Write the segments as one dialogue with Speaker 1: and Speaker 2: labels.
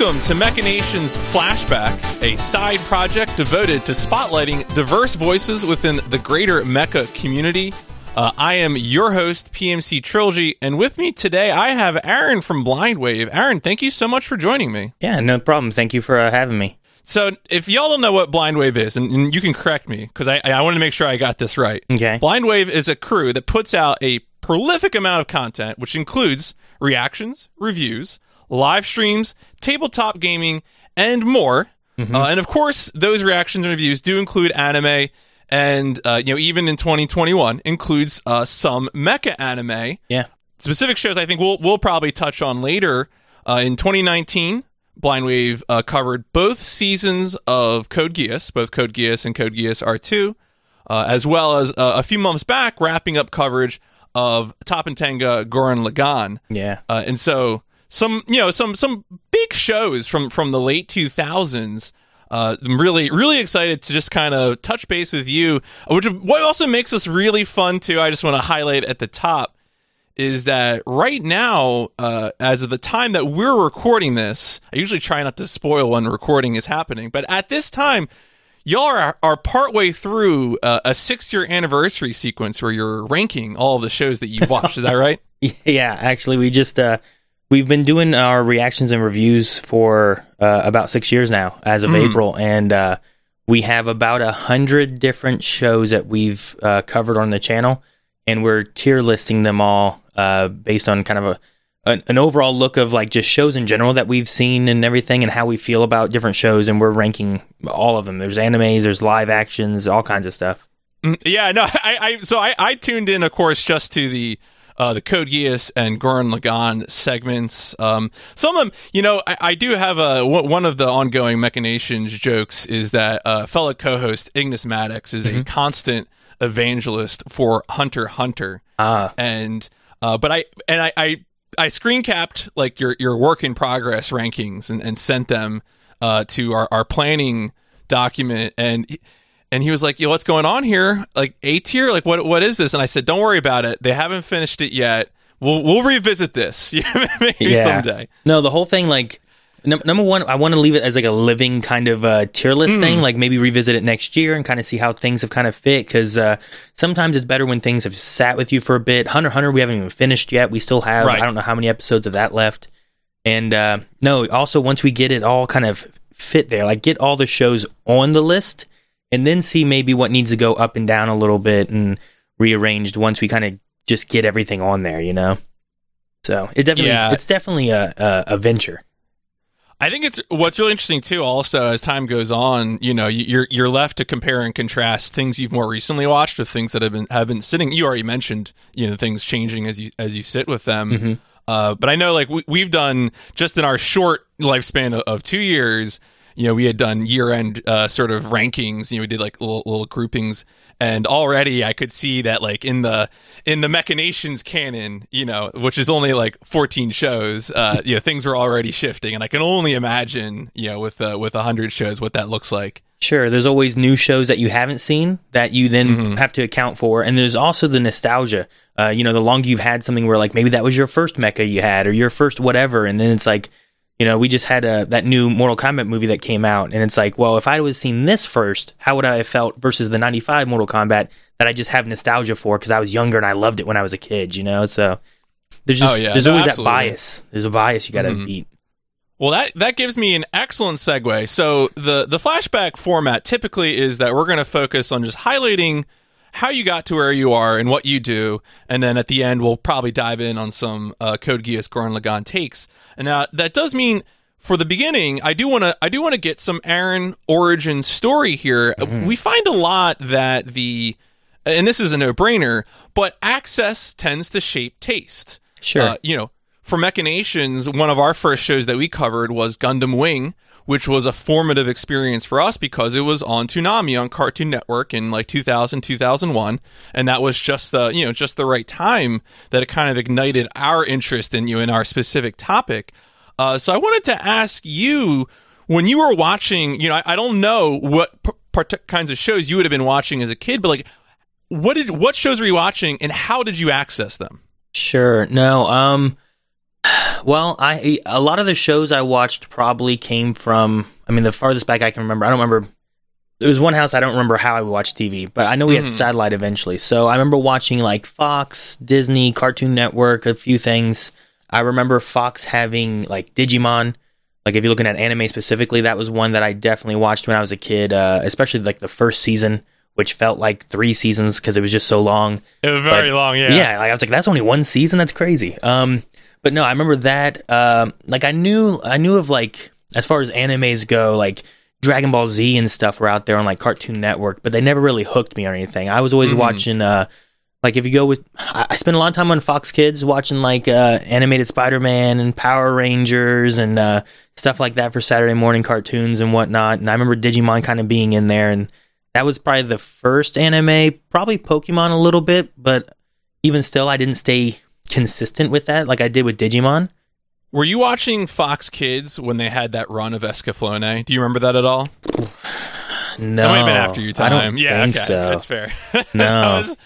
Speaker 1: Welcome to Mechanation's Flashback, a side project devoted to spotlighting diverse voices within the greater Mecha community. Uh, I am your host, PMC Trilogy, and with me today I have Aaron from Blindwave. Aaron, thank you so much for joining me.
Speaker 2: Yeah, no problem. Thank you for uh, having me.
Speaker 1: So, if y'all don't know what Blindwave is, and, and you can correct me because I, I want to make sure I got this right.
Speaker 2: Okay.
Speaker 1: Blindwave is a crew that puts out a prolific amount of content, which includes reactions, reviews, live streams, tabletop gaming, and more.
Speaker 2: Mm-hmm.
Speaker 1: Uh, and of course, those reactions and reviews do include anime, and uh, you know, even in 2021, includes uh, some mecha anime.
Speaker 2: Yeah.
Speaker 1: Specific shows I think we'll we'll probably touch on later. Uh, in 2019, Blindwave uh, covered both seasons of Code Geass, both Code Geass and Code Geass R2, uh, as well as uh, a few months back, wrapping up coverage of Top and Tenga Gurren Lagann.
Speaker 2: Yeah.
Speaker 1: Uh, and so some you know some some big shows from from the late 2000s uh, I'm really really excited to just kind of touch base with you which what also makes this really fun too I just want to highlight at the top is that right now uh, as of the time that we're recording this I usually try not to spoil when recording is happening but at this time y'all are, are partway through uh, a six year anniversary sequence where you're ranking all of the shows that you've watched. Is that right?
Speaker 2: Yeah, actually, we just uh, we've been doing our reactions and reviews for uh, about six years now, as of April, and uh, we have about a hundred different shows that we've uh, covered on the channel, and we're tier listing them all uh, based on kind of a an, an overall look of like just shows in general that we've seen and everything, and how we feel about different shows, and we're ranking all of them. There's animes, there's live actions, all kinds of stuff.
Speaker 1: Yeah, no, I, I so I, I tuned in, of course, just to the uh, the Code Geass and Gurren Lagann segments. Um, some of them, you know, I, I do have a w- one of the ongoing Mechanations jokes is that uh, fellow co-host Ignis Maddox is a constant evangelist for Hunter Hunter,
Speaker 2: Ah,
Speaker 1: and uh, but I and I, I I screen capped like your your work in progress rankings and, and sent them uh, to our, our planning document. And and he was like, "Yo, what's going on here? Like A tier? Like what what is this?" And I said, "Don't worry about it. They haven't finished it yet. We'll we'll revisit this maybe
Speaker 2: yeah.
Speaker 1: someday."
Speaker 2: No, the whole thing, like, num- number one, I want to leave it as like a living kind of uh, tier list
Speaker 1: Hmm.
Speaker 2: thing. Like, maybe revisit it next year and kind of see how things have kind of fit. Because uh, sometimes it's better when things have sat with you for a bit. Hunter Hunter, we haven't even finished yet. We still have,
Speaker 1: Right.
Speaker 2: I don't know how many episodes of that left. And uh, no, also once we get it all kind of fit there, like get all the shows on the list, and then see maybe what needs to go up and down a little bit and rearranged once we kind of just get everything on there, you know. So it definitely,
Speaker 1: Yeah.
Speaker 2: it's definitely a, a a venture.
Speaker 1: I think it's what's really interesting too. Also, as time goes on, you know, you- you're you're left to compare and contrast things you've more recently watched with things that have been have been sitting. You already mentioned, you know, things changing as you as you sit with them.
Speaker 2: Mm-hmm.
Speaker 1: Uh, but I know, like we, we've done just in our short lifespan of, of two years. You know, we had done year end uh, sort of rankings. You know, we did like little, little groupings, and already I could see that like in the in the Mechanations canon, you know, which is only like 14 shows, uh, you know, things were already shifting, and I can only imagine, you know, with uh, with 100 shows, what that looks like.
Speaker 2: Sure, there's always new shows that you haven't seen that you then have to account for, and there's also the nostalgia. Uh, you know, the longer you've had something where like maybe that was your first mecha you had or your first whatever, and then it's like, you know, we just had a, that new Mortal Kombat movie that came out, and it's like, well, if I have seen this first, how would I have felt versus the '95 Mortal Kombat that I just have nostalgia for because I was younger and I loved it when I was a kid, you know? So there's just
Speaker 1: Oh, yeah.
Speaker 2: there's
Speaker 1: No,
Speaker 2: always
Speaker 1: absolutely.
Speaker 2: that bias. There's a bias you got to
Speaker 1: Mhm.
Speaker 2: beat.
Speaker 1: Well, that that gives me an excellent segue. So the the flashback format typically is that we're going to focus on just highlighting how you got to where you are and what you do, and then at the end we'll probably dive in on some uh, Code Geass Gurren Lagann takes. And now that does mean for the beginning, I do want to I do want to get some Aaron origin story here. We find a lot that the and this is a no brainer, but access tends to shape taste.
Speaker 2: Sure.
Speaker 1: Uh, you know, for Mechanations, one of our first shows that we covered was Gundam Wing, which was a formative experience for us because it was on Toonami on Cartoon Network in like 2000, 2001. And that was just the, you know, just the right time that it kind of ignited our interest in you in our specific topic. Uh, so I wanted to ask you when you were watching, you know, I, I don't know what p- part- kinds of shows you would have been watching as a kid, but like, what did what shows were you watching and how did you access them?
Speaker 2: Sure. No. Um. Well, I a lot of the shows I watched probably came from. I mean, the farthest back I can remember, I don't remember. There was one house I don't remember how I watched TV, but I know we
Speaker 1: Mhm.
Speaker 2: had satellite eventually. So I remember watching like Fox, Disney, Cartoon Network, a few things. I remember Fox having like Digimon. Like if you're looking at anime specifically, that was one that I definitely watched when I was a kid, uh, especially like the first season, which felt like three seasons because it was just so long.
Speaker 1: It was very
Speaker 2: Like,
Speaker 1: long.
Speaker 2: Yeah.
Speaker 1: Yeah.
Speaker 2: like I was like, that's only one season. That's crazy. Um, but no, I remember that. Um, like I knew, I knew of like as far as animes go, like Dragon Ball Z and stuff were out there on like Cartoon Network, but they never really hooked me or anything. I was always
Speaker 1: Mhm.
Speaker 2: watching. Uh, like if you go with, I I spent a lot of time on Fox Kids watching like uh, animated Spider Man and Power Rangers and uh, stuff like that for Saturday morning cartoons and whatnot. And I remember Digimon kind of being in there, and that was probably the first anime. Probably Pokemon a little bit, but even still, I didn't stay consistent with that like I did with Digimon.
Speaker 1: Were you watching Fox Kids when they had that run of Escaflowne? Do you remember that at all?
Speaker 2: No,
Speaker 1: That might have been after your time.
Speaker 2: I don't
Speaker 1: yeah,
Speaker 2: think
Speaker 1: okay,
Speaker 2: so.
Speaker 1: that's fair.
Speaker 2: No.
Speaker 1: Was-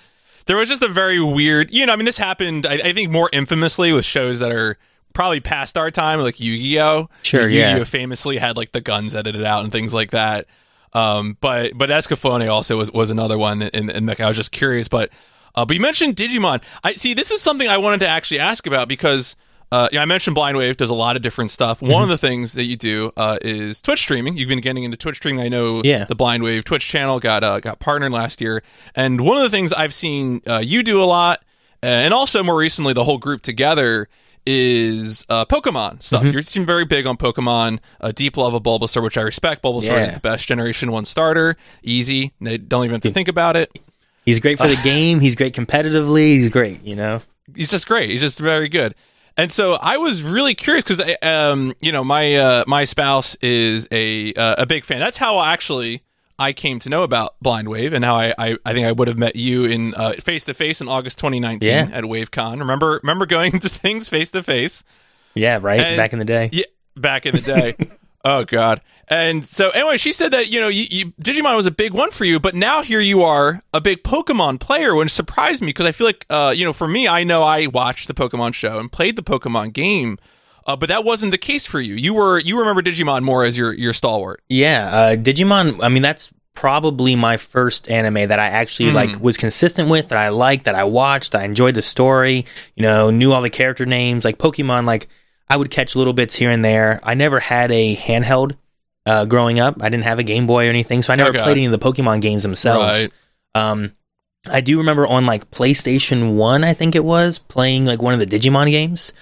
Speaker 1: there was just a very weird, you know. I mean, this happened. I, I think more infamously with shows that are probably past our time, like Yu-Gi-Oh.
Speaker 2: Sure,
Speaker 1: Yu-Gi-Oh
Speaker 2: yeah.
Speaker 1: famously had like the guns edited out and things like that. Um, but but Escaflowne also was was another one, and, and like, I was just curious. But uh, but you mentioned Digimon. I see. This is something I wanted to actually ask about because. Uh, yeah, I mentioned Blind Wave does a lot of different stuff. One
Speaker 2: Mm-hmm.
Speaker 1: of the things that you do uh, is Twitch streaming. You've been getting into Twitch streaming. I know
Speaker 2: Yeah.
Speaker 1: the Blind Wave Twitch channel got uh, got partnered last year, and one of the things I've seen uh, you do a lot, uh, and also more recently the whole group together is uh, Pokemon stuff.
Speaker 2: Mm-hmm.
Speaker 1: You seem very big on Pokemon. Uh, deep love of Bulbasaur, which I respect. Bulbasaur is the best Generation One starter. Easy. They don't even have to think about it.
Speaker 2: He's great for the game. He's great competitively. He's great. You know.
Speaker 1: he's just great. He's just very good. And so I was really curious because, um, you know, my uh, my spouse is a uh, a big fan. That's how actually I came to know about Blind Wave and how I I, I think I would have met you in face to face in August 2019
Speaker 2: Yeah.
Speaker 1: at WaveCon. Remember remember going to things face to face?
Speaker 2: Yeah, right.
Speaker 1: And-
Speaker 2: Back in the day.
Speaker 1: Yeah, back in the day. oh God. And so anyway, she said that you know you, you, Digimon was a big one for you, but now here you are a big Pokemon player, which surprised me because I feel like uh, you know for me, I know I watched the Pokemon show and played the Pokemon game. Uh, but that wasn't the case for you. You were you remember Digimon more as your your stalwart.
Speaker 2: Yeah, uh, Digimon. I mean, that's probably my first anime that I actually
Speaker 1: Hmm.
Speaker 2: like was consistent with that I liked that I watched. I enjoyed the story. You know, knew all the character names. Like Pokemon, like I would catch little bits here and there. I never had a handheld uh, growing up. I didn't have a Game Boy or anything, so I never
Speaker 1: Okay.
Speaker 2: played any of the Pokemon games themselves.
Speaker 1: Right.
Speaker 2: Um, I do remember on like PlayStation One, I think it was playing like one of the Digimon games.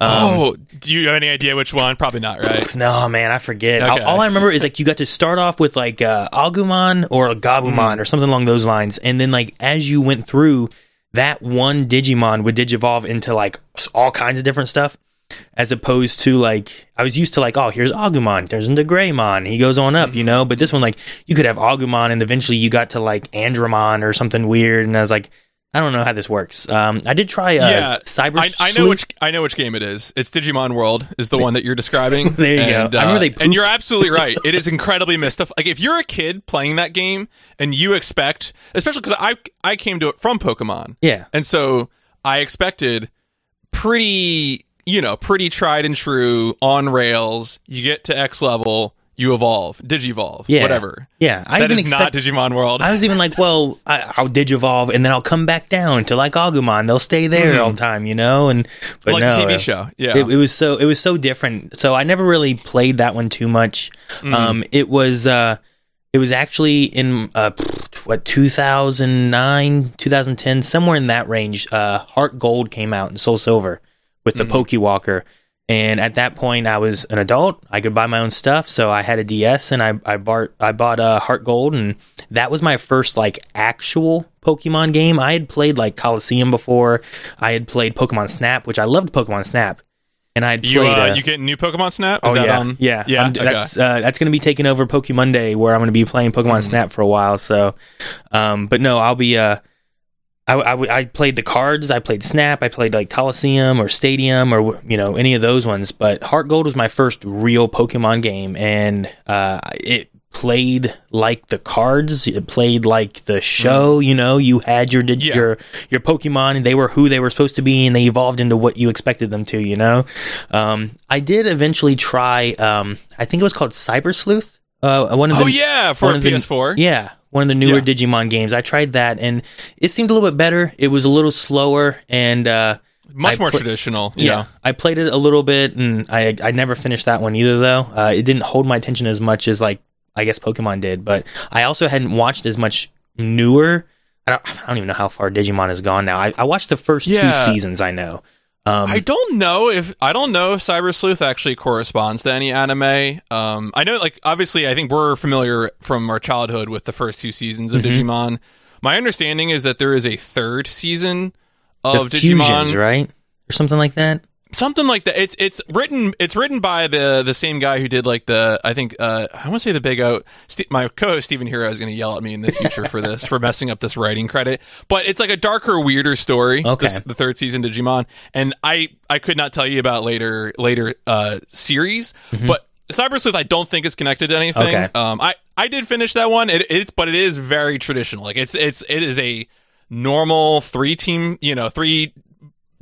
Speaker 2: Um,
Speaker 1: oh, do you have any idea which one? Probably not, right?
Speaker 2: no, man, I forget.
Speaker 1: Okay.
Speaker 2: All, all I remember is like you got to start off with like uh, Agumon or
Speaker 1: Mm.
Speaker 2: Gabumon or something along those lines, and then like as you went through, that one Digimon would digivolve into like all kinds of different stuff. As opposed to like I was used to like oh here's Agumon there's the Greymon he goes on up you know but this one like you could have Agumon and eventually you got to like Andromon or something weird and I was like I don't know how this works um I did try uh,
Speaker 1: yeah,
Speaker 2: Cyber
Speaker 1: I, I know which I know which game it is. It's Digimon World is the one that you're describing.
Speaker 2: There you go.
Speaker 1: and,
Speaker 2: I remember
Speaker 1: uh,
Speaker 2: they
Speaker 1: and you're absolutely right. It is incredibly mystified. Like if you're a kid playing that game and you expect, especially because I I came to it from Pokemon,
Speaker 2: yeah
Speaker 1: and so I expected pretty you know pretty tried and true on rails. You get to X level, you evolve, digivolve,
Speaker 2: Yeah.
Speaker 1: whatever.
Speaker 2: yeah I
Speaker 1: That
Speaker 2: even
Speaker 1: is not Digimon World.
Speaker 2: I was even like, well, I, I'll digivolve and then I'll come back down to like Agumon. They'll stay there all the time, you know. And but
Speaker 1: like
Speaker 2: no,
Speaker 1: a TV show. Yeah.
Speaker 2: It, it was so it was so different. So I never really played that one too much.
Speaker 1: Mm.
Speaker 2: Um, it was uh, it was actually in uh, what 2009, 2010, somewhere in that range. Uh, Heart Gold came out and Soul Silver with the
Speaker 1: Mm-hmm.
Speaker 2: Pokewalker. And at that point, I was an adult. I could buy my own stuff, so I had a DS, and I I bought I bought uh, Heart Gold, and that was my first like actual Pokemon game. I had played like Colosseum before. I had played Pokemon Snap, which I loved Pokemon Snap, and I had
Speaker 1: you
Speaker 2: played.
Speaker 1: uh, you get new Pokemon Snap? Is
Speaker 2: oh
Speaker 1: that
Speaker 2: yeah,
Speaker 1: on?
Speaker 2: yeah,
Speaker 1: yeah. Okay.
Speaker 2: That's uh, that's going to be taking over Pokemon Day, where I'm going to be playing Pokemon
Speaker 1: Mm.
Speaker 2: Snap for a while. So, um, but no, I'll be. Uh, I, I, I played the cards. I played Snap. I played like Colosseum or Stadium or you know any of those ones. But Heart Gold was my first real Pokemon game, and uh, it played like the cards, it played like the show. You know, you had your
Speaker 1: Yeah.
Speaker 2: your your Pokemon, and they were who they were supposed to be, and they evolved into what you expected them to. You know, um, I did eventually try. Um, I think it was called Cyber Sleuth. Uh, one of the
Speaker 1: Oh yeah, for
Speaker 2: one of the-
Speaker 1: PS4.
Speaker 2: yeah, one of the newer
Speaker 1: Yeah.
Speaker 2: Digimon games. I tried that, and it seemed a little bit better. It was a little slower, and uh,
Speaker 1: much
Speaker 2: I
Speaker 1: more
Speaker 2: pla-
Speaker 1: traditional.
Speaker 2: yeah,
Speaker 1: Yeah.
Speaker 2: I played it a little bit, and I I never finished that one either. Though uh, it didn't hold my attention as much as like I guess Pokemon did. But I also hadn't watched as much newer. I don't, I don't even know how far Digimon has gone now. I, I watched the first
Speaker 1: Yeah.
Speaker 2: two seasons. I know. Um,
Speaker 1: I don't know if I don't know if Cyber Sleuth actually corresponds to any anime. Um, I know, like obviously, I think we're familiar from our childhood with the first two seasons of
Speaker 2: Mm-hmm.
Speaker 1: Digimon. My understanding is that there is a third season
Speaker 2: the
Speaker 1: of
Speaker 2: fusions,
Speaker 1: Digimon,
Speaker 2: right, or something like that.
Speaker 1: Something like that. It's it's written it's written by the the same guy who did like the I think uh, I want to say the Big O. Ste my co-host Stephen Hero is going to yell at me in the future for this for messing up this writing credit. But it's like a darker, weirder story.
Speaker 2: Okay.
Speaker 1: this- the third season Digimon, and I I could not tell you about later later uh, series, but. Cyber Sleuth, I don't think is connected to anything.
Speaker 2: Okay.
Speaker 1: Um, I, I did finish that one. It, it's but it is very traditional. Like it's it's it is a normal three team, you know, three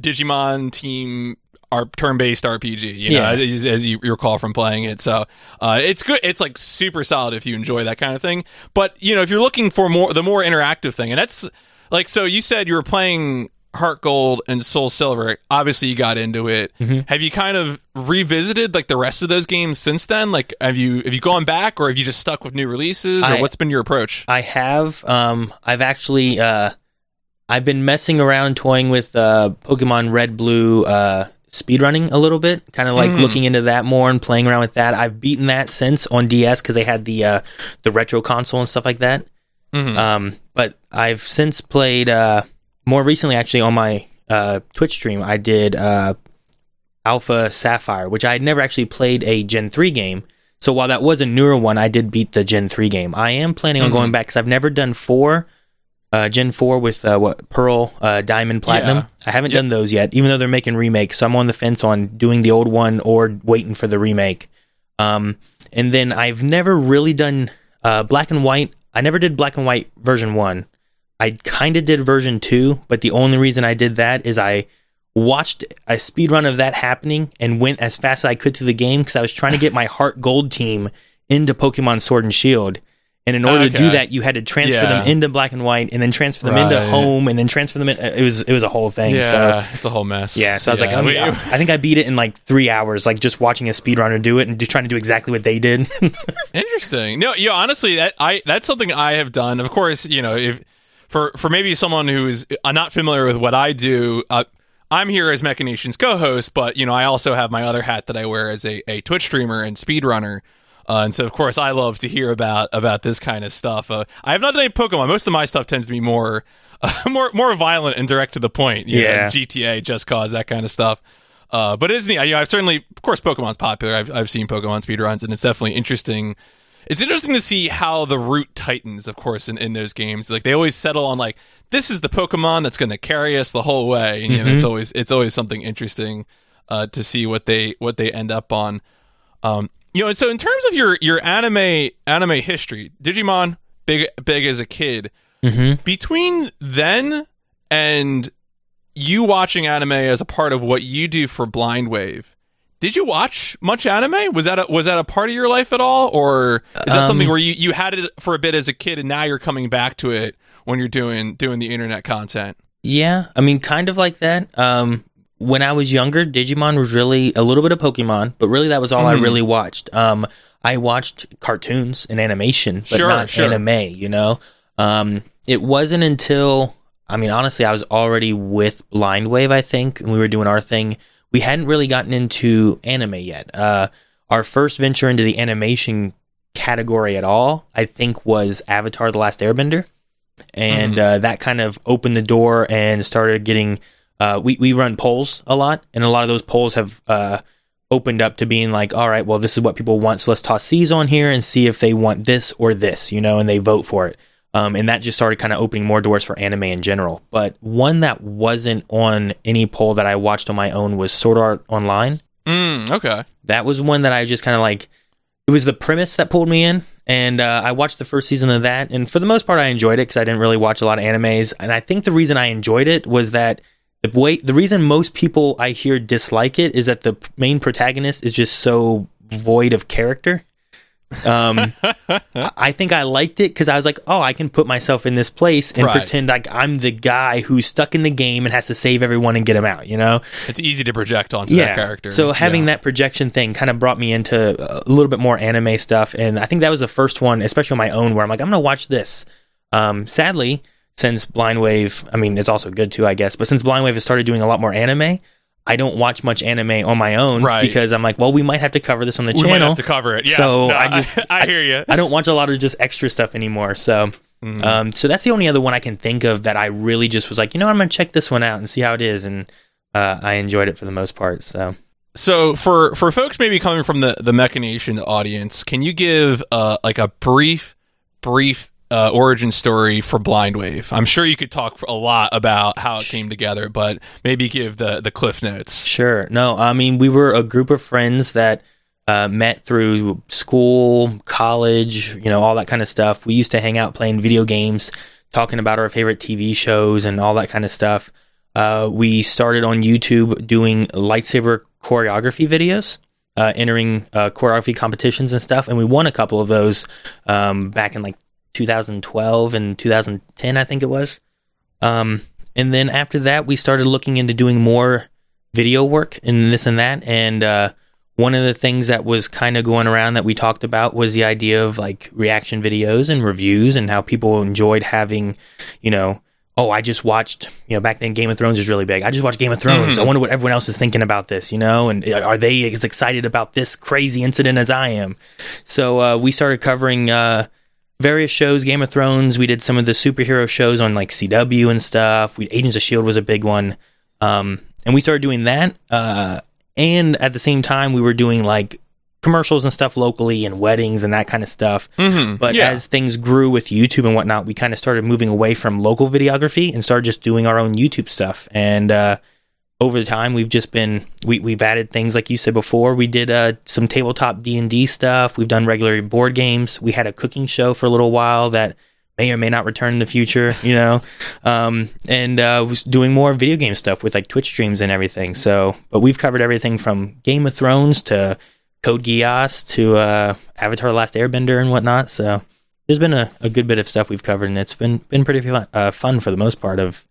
Speaker 1: Digimon team our turn-based RPG, you know,
Speaker 2: Yeah.
Speaker 1: as, as you recall from playing it. So uh, it's good. It's like super solid if you enjoy that kind of thing. But you know, if you're looking for more, the more interactive thing, and that's like, so you said you were playing Heart Gold and Soul Silver. Obviously, you got into it.
Speaker 2: Mm-hmm.
Speaker 1: Have you kind of revisited like the rest of those games since then? Like, have you have you gone back, or have you just stuck with new releases, or
Speaker 2: I-
Speaker 1: what's been your approach?
Speaker 2: I have. Um, I've actually. Uh, I've been messing around, toying with uh, Pokemon Red, Blue, uh, speedrunning a little bit, kind of like looking into that more and playing around with that. I've beaten that since on DS because they had the uh, the retro console and stuff like that.
Speaker 1: Mhm.
Speaker 2: Um, but I've since played uh, more recently, actually, on my uh, Twitch stream. I did uh, Alpha Sapphire, which I had never actually played a Gen three game. So while that was a newer one, I did beat the Gen three game. I am planning on going back because I've never done four. Uh, Gen four with uh, what Pearl, uh, Diamond, Platinum.
Speaker 1: Yeah.
Speaker 2: I haven't done those yet, even though they're making remakes. So I'm on the fence on doing the old one or waiting for the remake. Um, and then I've never really done uh, black and white. I never did black and white version one. I kind of did version two, but the only reason I did that is I watched a speed run of that happening and went as fast as I could through the game because I was trying to get my Heart Gold team into Pokemon Sword and Shield. And in order to do that, you had to transfer
Speaker 1: Yeah.
Speaker 2: them into black and white, and then transfer them into home, and then transfer them. In, it was it was a whole thing.
Speaker 1: yeah,
Speaker 2: So
Speaker 1: it's a whole mess.
Speaker 2: yeah, so I was like, I'm-
Speaker 1: we-
Speaker 2: I think I beat it in like three hours, like just watching a speedrunner do it and just trying to do exactly what they did.
Speaker 1: Interesting. No, you honestly, that I that's something I have done. Of course, you know, if for for maybe someone who is uh, not familiar with what I do, uh, I'm here as Mechanation's co-host, but you know, I also have my other hat that I wear as a, a Twitch streamer and speedrunner. Uh, and so, of course, I love to hear about about this kind of stuff. Uh, I have not done any Pokemon. Most of my stuff tends to be more, uh, more, more violent and direct to the point. you know,
Speaker 2: Yeah.
Speaker 1: GTA, Just Cause, that kind of stuff. Uh, but it is neat. You know, I've certainly, of course, Pokemon's popular. I've I've seen Pokemon speedruns, and it's definitely interesting. It's interesting to see how the root tightens, of course, in, in those games. Like they always settle on like this is the Pokemon that's going to carry us the whole way, and you know, it's always it's always something interesting uh, to see what they what they end up on. Um, you know, so in terms of your your anime anime history, Digimon big big as a kid.
Speaker 2: mm-hmm.
Speaker 1: Between then and you watching anime as a part of what you do for Blind Wave, did you watch much anime? Was that a, was that a part of your life at all, or is that
Speaker 2: Um,
Speaker 1: something where you, you had it for a bit as a kid and now you're coming back to it when you're doing doing the internet content?
Speaker 2: Yeah, I mean, kind of like that. Um, when I was younger, Digimon was really a little bit of Pokemon, but really that was all I
Speaker 1: Mhm.
Speaker 2: really watched. Um, I watched cartoons and animation, but
Speaker 1: Sure,
Speaker 2: not
Speaker 1: sure.
Speaker 2: anime. You know, um, it wasn't until I mean, honestly, I was already with Blind Wave. I think, and we were doing our thing. We hadn't really gotten into anime yet. Uh, our first venture into the animation category at all, I think, was Avatar: The Last Airbender and uh, that kind of opened the door and started getting. Uh, we we run polls a lot, and a lot of those polls have uh, opened up to being like, all right, well, this is what people want, so let's toss these on here and see if they want this or this, you know, and they vote for it. Um, and that just started kind of opening more doors for anime in general. But one that wasn't on any poll that I watched on my own was Sword Art Online
Speaker 1: Mm, okay.
Speaker 2: that was one that I just kind of like. it was the premise that pulled me in, and uh, I watched the first season of that, and for the most part, I enjoyed it because I didn't really watch a lot of animes, and I think the reason I enjoyed it was that the way the reason most people I hear dislike it is that the main protagonist is just so void of character. Um, I- think I liked it because I was like, oh, I can put myself in this place and
Speaker 1: Right.
Speaker 2: pretend like I'm the guy who's stuck in the game and has to save everyone and get him out. You know?
Speaker 1: It's easy to project onto that character.
Speaker 2: So having
Speaker 1: Yeah.
Speaker 2: that projection thing kind of brought me into a little bit more anime stuff, and I think that was the first one, especially on my own, where I'm like, I'm gonna watch this. Um, sadly, since Blind Wave, I mean, it's also good too, I guess, but since Blind Wave has started doing a lot more anime, I don't watch much anime on my own
Speaker 1: Right.
Speaker 2: because I'm like, well, we might have to cover this on the
Speaker 1: we might
Speaker 2: channel.
Speaker 1: have to cover it. Yeah.
Speaker 2: So
Speaker 1: no,
Speaker 2: I just-
Speaker 1: I, hear you.
Speaker 2: I don't watch a lot of just extra stuff anymore. So,
Speaker 1: Mm-hmm.
Speaker 2: um, so that's the only other one I can think of that I really just was like, you know, what, I'm gonna check this one out and see how it is, and uh, I enjoyed it for the most part. So.
Speaker 1: So for for folks maybe coming from the the Mechanation audience, can you give uh like a brief brief uh, origin story for Blind Wave? I'm sure you could talk a lot about how it came together, but maybe give the the cliff notes.
Speaker 2: Sure. No, I mean, we were a group of friends that uh, met through school, college, you know, all that kind of stuff. We used to hang out playing video games, talking about our favorite TV shows and all that kind of stuff. Uh, we started on YouTube doing lightsaber choreography videos, uh, entering uh, choreography competitions and stuff, and we won a couple of those um, back in like 2012 and 2010, I think it was. Um, and then after that, we started looking into doing more video work and this and that. And uh, one of the things that was kind of going around that we talked about was the idea of like reaction videos and reviews and how people enjoyed having, you know, oh, I just watched, you know, back then Game of Thrones was really big. I just watched Game of Thrones. I wonder what everyone else is thinking about this, you know, and are they as excited about this crazy incident as I am? So uh, we started covering uh, various shows, Game of Thrones. We did some of the superhero shows on like CW and stuff. We Agents of Shield was a big one, um, and we started doing that. Uh, and at the same time, we were doing like commercials and stuff locally and weddings and that kind of stuff.
Speaker 1: Mm-hmm.
Speaker 2: But
Speaker 1: yeah.
Speaker 2: as things grew with YouTube and whatnot, we kind of started moving away from local videography and started just doing our own YouTube stuff. And uh, over the time, we've just been we we've added things like you said before. We did uh, some tabletop D and D stuff. We've done regular board games. We had a cooking show for a little while that may or may not return in the future. You know, um, and uh, was doing more video game stuff with like Twitch streams and everything. So, but we've covered everything from Game of Thrones to Code Geass to uh, Avatar: Last Airbender and whatnot. So there's been a, a good bit of stuff we've covered, and it's been been pretty fun, uh, fun for the most part of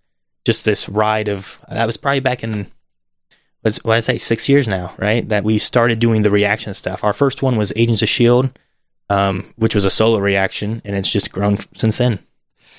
Speaker 2: just this ride of that was probably back in was what I say six years now, right? That we started doing the reaction stuff. Our first one was Agents of Shield, um, which was a solo reaction, and it's just grown since then.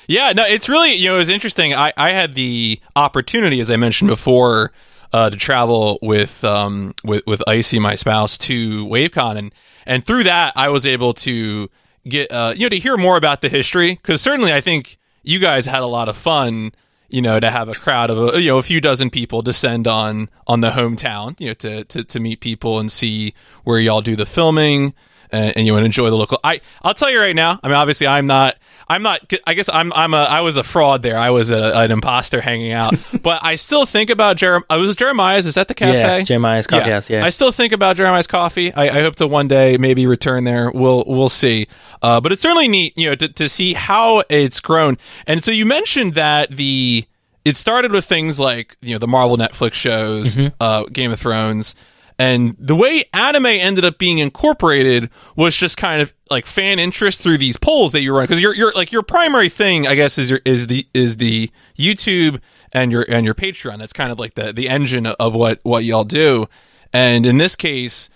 Speaker 1: Yeah, no, it's really you know it was interesting. I I had the opportunity, as I mentioned before, uh, to travel with um with with Icy, my spouse, to WaveCon, and and through that I was able to get uh you know to hear more about the history because certainly I think you guys had a lot of fun. You know, to have a crowd of a, you know a few dozen people descend on on the hometown, you know, to to to meet people and see where y'all do the filming and, and you want to enjoy the local. I I'll tell you right now. I mean, obviously, I'm not. I'm not. I guess I'm. I'm a. I was a fraud there. I was a, an imposter hanging out. but I still think about Jeremiah. I was Jeremiah's. Is that the cafe?
Speaker 2: Yeah, Jeremiah's Coffee House. Yeah,
Speaker 1: I still think about Jeremiah's coffee. I, I hope to one day maybe return there. We'll we'll see. Uh, but it's certainly neat, you know, to, to see how it's grown. And so you mentioned that the it started with things like you know the Marvel Netflix shows,
Speaker 2: Mm-hmm.
Speaker 1: uh, Game of Thrones. And the way anime ended up being incorporated was just kind of like fan interest through these polls that you run because your your like your primary thing I guess is your is the is the YouTube and your and your Patreon. That's kind of like the the engine of what what y'all do. And in this case,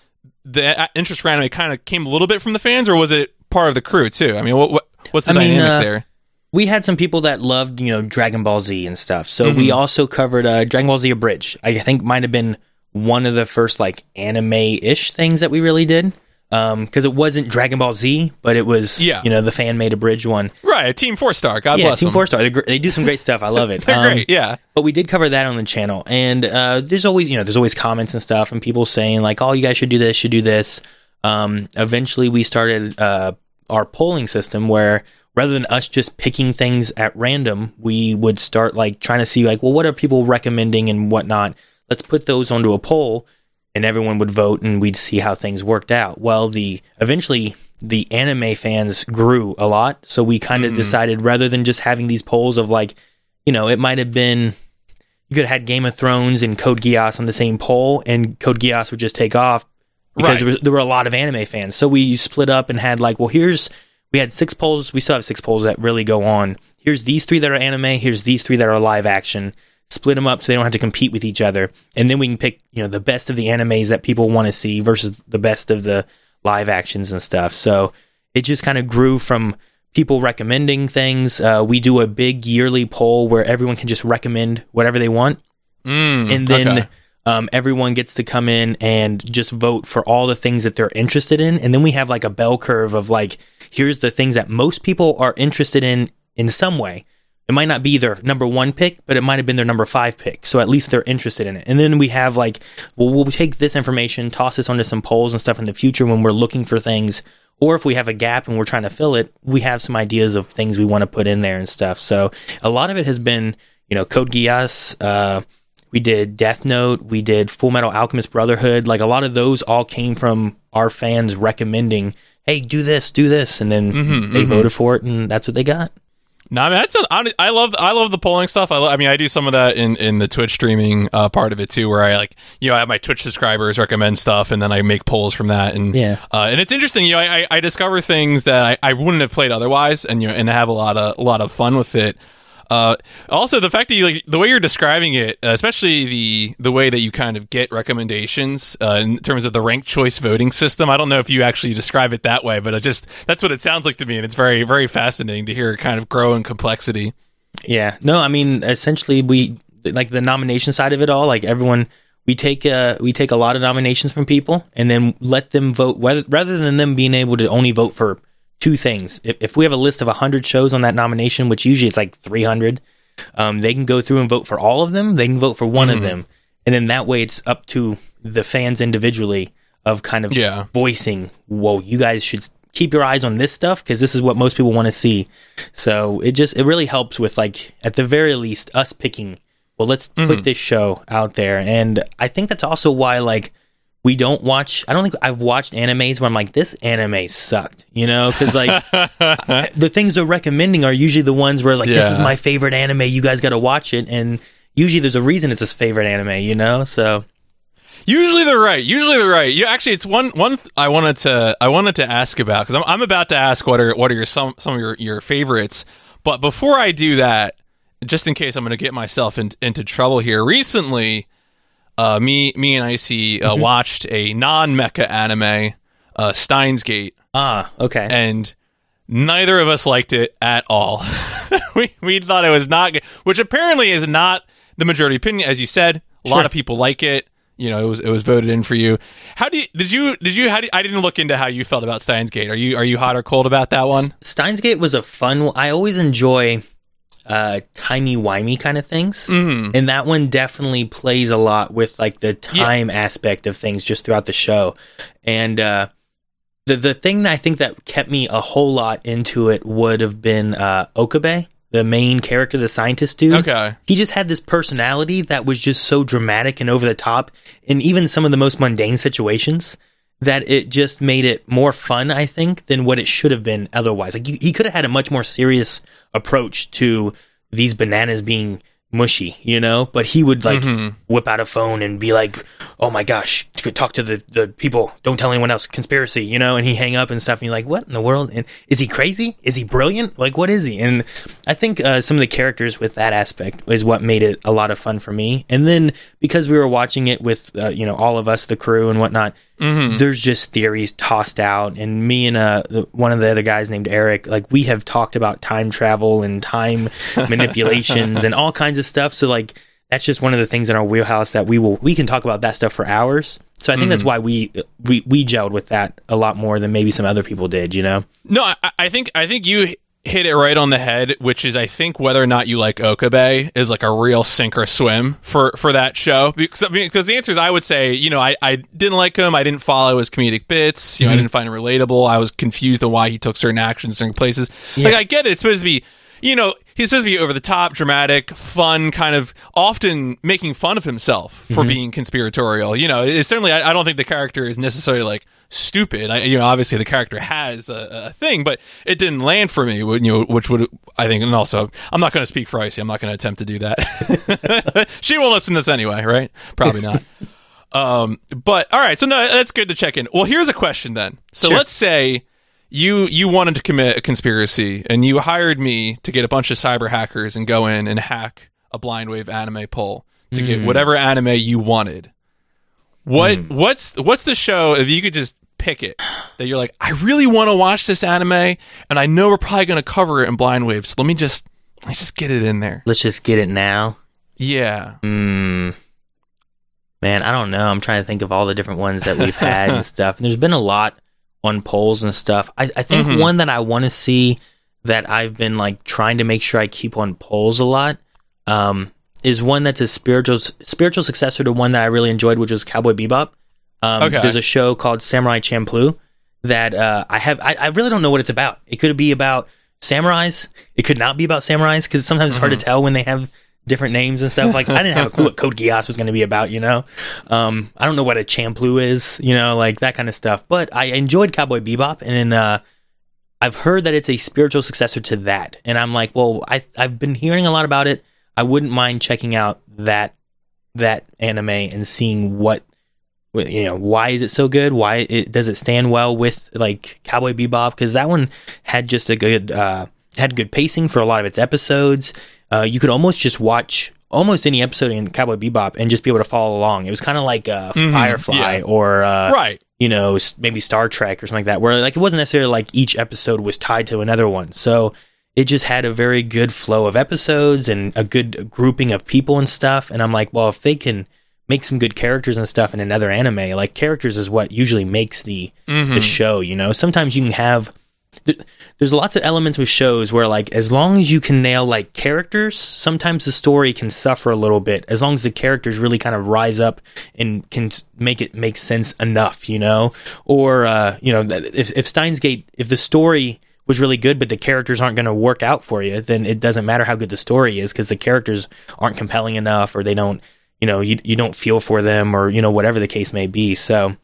Speaker 1: the interest for anime kind of came a little bit from the fans, or was it part of the crew too? I mean, what, what what's the
Speaker 2: I mean,
Speaker 1: dynamic
Speaker 2: uh,
Speaker 1: there?
Speaker 2: we had some people that loved, you know, Dragon Ball Z and stuff. So we
Speaker 1: Mm-hmm.
Speaker 2: also covered uh, Dragon Ball Z Abridged. I think might have been one of the first like anime-ish things that we really did. Um, because it wasn't Dragon Ball Z, but it was,
Speaker 1: Yeah.
Speaker 2: you know, the fan made abridged one.
Speaker 1: Right, Team Four Star. God
Speaker 2: yeah,
Speaker 1: bless
Speaker 2: Team
Speaker 1: them.
Speaker 2: Four Star. Gr- They do some great stuff. I love it.
Speaker 1: They're
Speaker 2: Um,
Speaker 1: great. Yeah.
Speaker 2: but we did cover that on the channel and uh, there's always you know there's always comments and stuff and people saying like oh you guys should do this should do this um, eventually we started uh, our polling system where rather than us just picking things at random we would start like trying to see like well what are people recommending and whatnot let's put those onto a poll and everyone would vote, and we'd see how things worked out. Well, the eventually the anime fans grew a lot, so we kind of
Speaker 1: Mhm.
Speaker 2: decided rather than just having these polls of like, you know, it might have been you could have had Game of Thrones and Code Geass on the same poll, and Code Geass would just take off because
Speaker 1: Right.
Speaker 2: there, was, there were a lot of anime fans. So we split up and had like, well, here's we had six polls. We still have six polls that really go on. Here's these three that are anime. Here's these three that are live action. Split them up so they don't have to compete with each other, and then we can pick you know the best of the animes that people want to see versus the best of the live actions and stuff. So it just kind of grew from people recommending things. Uh, we do a big yearly poll where everyone can just recommend whatever they want
Speaker 1: Mm,
Speaker 2: and then
Speaker 1: okay.
Speaker 2: um, everyone gets to come in and just vote for all the things that they're interested in and then we have like a bell curve of like here's the things that most people are interested in in some way it might not be their number one pick but it might have been their number five pick so at least they're interested in it and then we have like well we'll take this information toss this onto some polls and stuff in the future when we're looking for things or if we have a gap and we're trying to fill it, we have some ideas of things we want to put in there and stuff. So a lot of it has been, you know, Code Geass, uh, we did Death Note, we did Full Metal Alchemist Brotherhood. Like a lot of those all came from our fans recommending, "Hey, do this, do this," and then
Speaker 1: Mhm,
Speaker 2: they
Speaker 1: mhm.
Speaker 2: voted for it, and that's what they got.
Speaker 1: No, I mean that's a, I love I love the polling stuff. I, lo- I mean I do some of that in, in the Twitch streaming uh, part of it too, where I like you know I have my Twitch subscribers recommend stuff, and then I make polls from that, and
Speaker 2: Yeah.
Speaker 1: uh, and it's interesting. You know, I, I- I discover things that I, I wouldn't have played otherwise, and you know, and have a lot of a lot of fun with it. Uh, also, the fact that you like the way you're describing it, uh, especially the the way that you kind of get recommendations uh, in terms of the ranked choice voting system. I don't know if you actually describe it that way, but it just that's what it sounds like to me, and it's very very fascinating to hear it kind of grow in complexity.
Speaker 2: Yeah. No, I mean, essentially, we like the nomination side of it all. Like everyone, we take uh we take a lot of nominations from people and then let them vote. Rather, rather than them being able to only vote for two things. If, if we have a list of hundred shows on that nomination, which usually it's like three hundred, um, they can go through and vote for all of them. They can vote for one of them, and then that way it's up to the fans individually of kind of
Speaker 1: Yeah.
Speaker 2: voicing. Whoa, you guys should keep your eyes on this stuff because this is what most people want to see. So it just it really helps with like at the very least us picking. Well, let's put this show out there, and I think that's also why like we don't watch. I don't think I've watched animes where I'm like this anime sucked, you know, because like the things they're recommending are usually the ones where like this is my favorite anime. You guys got to watch it, and usually there's a reason it's his favorite anime, you know. So
Speaker 1: Usually they're right. Usually they're right. You actually, it's one one th- I wanted to I wanted to ask about because I'm I'm about to ask what are what are your some some of your your favorites. But before I do that, just in case I'm going to get myself in, into trouble here, recently, uh, me me and Icy uh, watched a non mecha anime, uh, Steins Gate,
Speaker 2: ah, okay,
Speaker 1: and neither of us liked it at all. we we thought it was not good, which apparently is not the majority opinion, as you said. A lot of people like it. You know, it was it was voted in for you. How do you did you did you how do you, I didn't look into how you felt about Steins Gate. Are you are you hot or cold about that one?
Speaker 2: Steins Gate was a fun. I always enjoy uh timey wimey kind of things,
Speaker 1: Mm.
Speaker 2: and that one definitely plays a lot with like the time aspect of things just throughout the show. And uh the the thing that I think that kept me a whole lot into it would have been uh Okabe, the main character, the scientist dude.
Speaker 1: Okay.
Speaker 2: He just had this personality that was just so dramatic and over the top, in even some of the most mundane situations, that it just made it more fun, I think, than what it should have been otherwise. Like, he, could have had a much more serious approach to these bananas being mushy, you know? But he would, like, whip out a phone and be like, oh my gosh, talk to the, the people, don't tell anyone else, conspiracy, you know? And he hang up and stuff, and you're like, what in the world? And is he crazy? Is he brilliant? Like, what is he? And I think uh, some of the characters with that aspect is what made it a lot of fun for me. And then because we were watching it with, uh, you know, all of us, the crew and whatnot, there's just theories tossed out. And me and uh, the, one of the other guys named Eric, like, we have talked about time travel and time manipulations and all kinds of stuff. So, like, that's just one of the things in our wheelhouse that we will we can talk about that stuff for hours. So I think that's why we we we gelled with that a lot more than maybe some other people did. You know?
Speaker 1: No, I, I think I think you hit it right on the head, which is I think whether or not you like Okabe is like a real sink or swim for for that show. Because I mean, because the answer is I would say you know I I didn't like him. I didn't follow his comedic bits. You know, I mm-hmm. didn't find him relatable. I was confused on why he took certain actions certain places. Like I get it. It's supposed to be. You know, he's supposed to be over the top, dramatic, fun, kind of often making fun of himself for mm-hmm. being conspiratorial. You know, it's certainly I, I don't think the character is necessarily like stupid. I, you know, obviously the character has a, a thing, but it didn't land for me. You know, which would I think, and also I'm not going to speak for Icy. I'm not going to attempt to do that. she won't listen to this anyway, right? Probably not. Um, but all right, so no, that's good to check in. Well, here's a question then. So
Speaker 2: Sure.
Speaker 1: let's say you you wanted to commit a conspiracy and you hired me to get a bunch of cyber hackers and go in and hack a blind wave anime poll to get whatever anime you wanted. What what's what's the show if you could just pick it that you're like I really want to watch this anime and I know we're probably going to cover it in blind wave so let me just let me just get it in there.
Speaker 2: Let's just get it now.
Speaker 1: Yeah.
Speaker 2: Hmm. Man, I don't know. I'm trying to think of all the different ones that we've had and stuff. And there's been a lot on polls and stuff. I, I think
Speaker 1: Mhm.
Speaker 2: one that I want to see that I've been like trying to make sure I keep on polls a lot um, is one that's a spiritual spiritual successor to one that I really enjoyed, which was Cowboy Bebop. Um,
Speaker 1: Okay.
Speaker 2: There's a show called Samurai Champloo that uh, I have. I, I really don't know what it's about. It could be about samurais. It could not be about samurais because sometimes it's hard to tell when they have different names and stuff. Like I didn't have a clue what Code Geass was going to be about. You know, um, I don't know what a Champloo is. You know, like that kind of stuff. But I enjoyed Cowboy Bebop, and then, uh, I've heard that it's a spiritual successor to that, and I'm like, well, I I've been hearing a lot about it. I wouldn't mind checking out that that anime and seeing what you know why is it so good why it does it stand well with like cowboy bebop because that one had just a good uh had good pacing for a lot of its episodes uh you could almost just watch almost any episode in cowboy bebop and just be able to follow along it was kind of like uh firefly
Speaker 1: yeah.
Speaker 2: or uh
Speaker 1: right.
Speaker 2: you know, maybe Star Trek or something like that, where like it wasn't necessarily like each episode was tied to another one. So it just had a very good flow of episodes and a good grouping of people and stuff. And I'm like, well, if they can make some good characters and stuff in another anime, like characters is what usually makes the the show. You know, sometimes you can have. th- There's lots of elements with shows where, like, as long as you can nail like characters, sometimes the story can suffer a little bit. As long as the characters really kind of rise up and can make it make sense enough, you know. Or uh, you know, if if Steins Gate, if the story was really good, but the characters aren't going to work out for you, then it doesn't matter how good the story is because the characters aren't compelling enough, or they don't, you know, you you don't feel for them, or you know, whatever the case may be. So.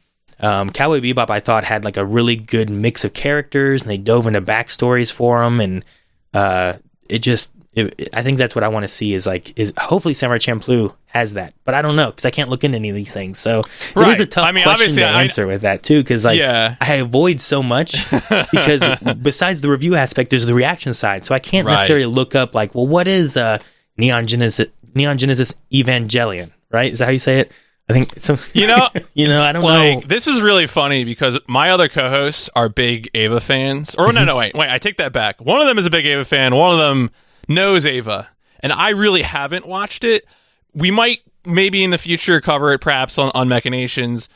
Speaker 2: Um, Cowboy Bebop, I thought had like a really good mix of characters, and they dove into backstories for them, and uh, it just, it, I think that's what I want to see is like, is hopefully Samurai Champloo has that, but I don't know because I can't look into any of these things, so it is a tough
Speaker 1: I mean,
Speaker 2: question to
Speaker 1: I-
Speaker 2: answer with that too, because like
Speaker 1: Yeah.
Speaker 2: I avoid so much because besides the review aspect, there's the reaction side, so I can't
Speaker 1: Right.
Speaker 2: necessarily look up like, well, what is uh, Neon Genesis Neon Genesis Evangelion, right? Is that how you say it? I think some,
Speaker 1: You know,
Speaker 2: you know, I don't
Speaker 1: like
Speaker 2: know.
Speaker 1: this is really funny because my other co-hosts are big Eva fans. Or no, no, wait, wait, I take that back. One of them is a big Eva fan. One of them knows Eva, and I really haven't watched it. We might maybe in the future cover it, perhaps on on Mechanations.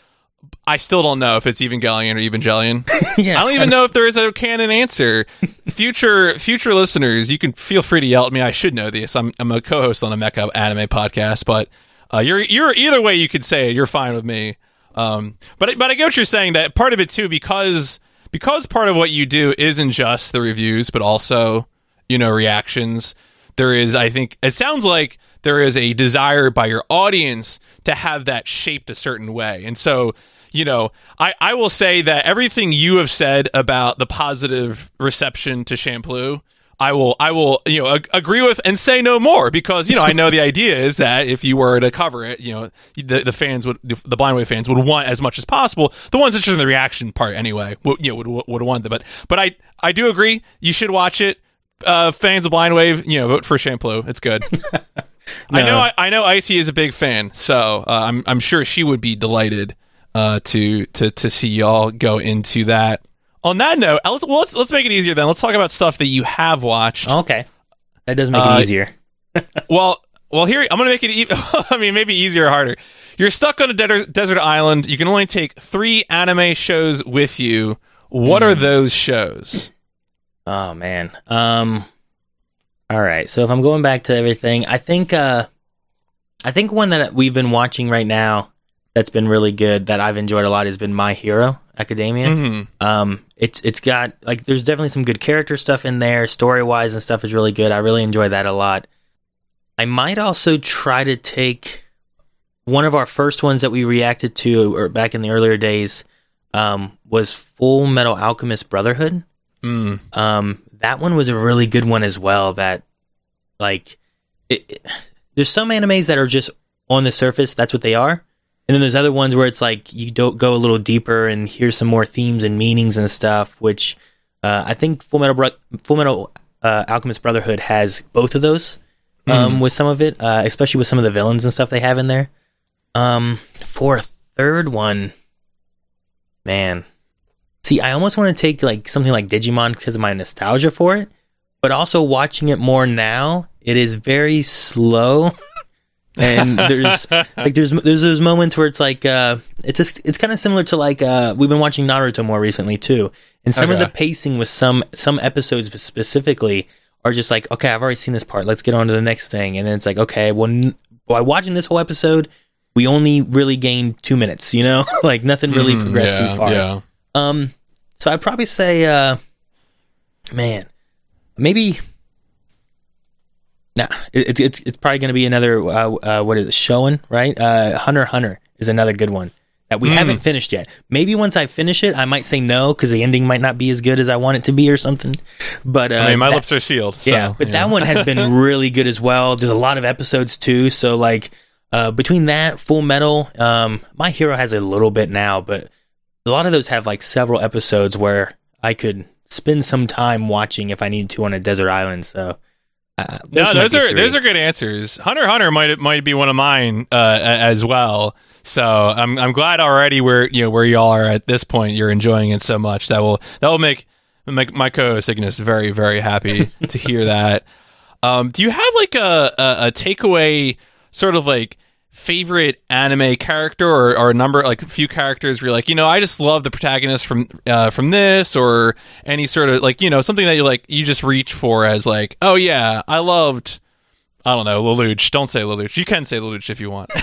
Speaker 1: I still don't know if it's Evangelion or Evangelion.
Speaker 2: yeah,
Speaker 1: I don't even know if there is a canon answer. Future future listeners, you can feel free to yell at me. I should know this. I'm I'm a co-host on a mecha anime podcast, but uh, you're you're either way you could say it. You're fine with me. Um, but but I get what you're saying. That part of it too, because because part of what you do isn't just the reviews, but also you know reactions. There is, I think, it sounds like there is a desire by your audience to have that shaped a certain way, and so you know, I, I will say that everything you have said about the positive reception to Champloo, I will I will you know ag- agree with and say no more because you know I know the idea is that if you were to cover it, you know, the the fans would the blind wave fans would want as much as possible. The ones interested in the reaction part anyway, would, you know, would would want that. But but I I do agree you should watch it. Uh, fans of Blind Wave, you know, vote for Champloo. It's good. I know I, I know Icy is a big fan, so uh, I'm I'm sure she would be delighted uh, to to to see y'all go into that. On that note, let's well, let's let's make it easier then. Let's talk about stuff that you have watched.
Speaker 2: okay, that does make
Speaker 1: Uh,
Speaker 2: it easier.
Speaker 1: Well, well, here I'm gonna make it. E- I mean, maybe easier or harder. You're stuck on a de- desert island. You can only take three anime shows with you. What
Speaker 2: Hmm.
Speaker 1: are those shows?
Speaker 2: Oh man. Um all right. So if I'm going back to everything, I think uh I think one that we've been watching right now that's been really good that I've enjoyed a lot has been My Hero Academia.
Speaker 1: Mhm.
Speaker 2: Um, it's it's got like there's definitely some good character stuff in there. Story wise and stuff is really good. I really enjoy that a lot. I might also try to take one of our first ones that we reacted to or back in the earlier days um, was Full Metal Alchemist Brotherhood.
Speaker 1: Mm.
Speaker 2: Um, that one was a really good one as well. That like it, it- there's some animes that are just on the surface. That's what they are. And then there's other ones where it's like you don't go a little deeper and hear some more themes and meanings and stuff. Which uh, I think Full Metal Bro- Full Metal uh, Alchemist Brotherhood has both of those um, with some of it, uh, especially with some of the villains and stuff they have in there. Um, for a third one, man, see, I almost want to take like something like Digimon because of my nostalgia for it, but also watching it more now, it is very slow. and there's like there's there's those moments where it's like uh it's just, it's kind of similar to like uh we've been watching Naruto more recently too. And some of the pacing with some some episodes specifically are just like okay I've already seen this part. Let's get on to the next thing. And then it's like okay well n- by watching this whole episode we only really gained two minutes you know? Like nothing really
Speaker 1: Mhm,
Speaker 2: progressed
Speaker 1: yeah,
Speaker 2: too far.
Speaker 1: Yeah.
Speaker 2: um, so I'd probably say, uh, man, maybe. Nah, it's it's it's probably going to be another. Uh, uh, what is it? Shonen, right? Uh, Hunter Hunter is another good one that we
Speaker 1: Mm.
Speaker 2: haven't finished yet. Maybe once I finish it, I might say no because the ending might not be as good as I want it to be or something. But uh,
Speaker 1: I mean, my
Speaker 2: that-
Speaker 1: lips are sealed. So,
Speaker 2: yeah, but
Speaker 1: you
Speaker 2: that one has been really good as well. There's a lot of episodes too, so like uh, between that, Full Metal, um, My Hero has a little bit now, but a lot of those have like several episodes where I could spend some time watching if I needed to on a desert island. So uh,
Speaker 1: No, those are
Speaker 2: three.
Speaker 1: those are good answers. Hunter Hunter might might be one of mine uh, as well. So I'm I'm glad already where you know where y'all are at this point. You're enjoying it so much that will that will make make my co-host Ignis very very happy to hear that. Um, do you have like a, a a takeaway sort of like favorite anime character or, or a number like a few characters where you're like you know I just love the protagonist from uh, from this or any sort of like you know something that you like you just reach for as like oh yeah I loved I don't know Lelouch don't say Lelouch you can say Lelouch if you want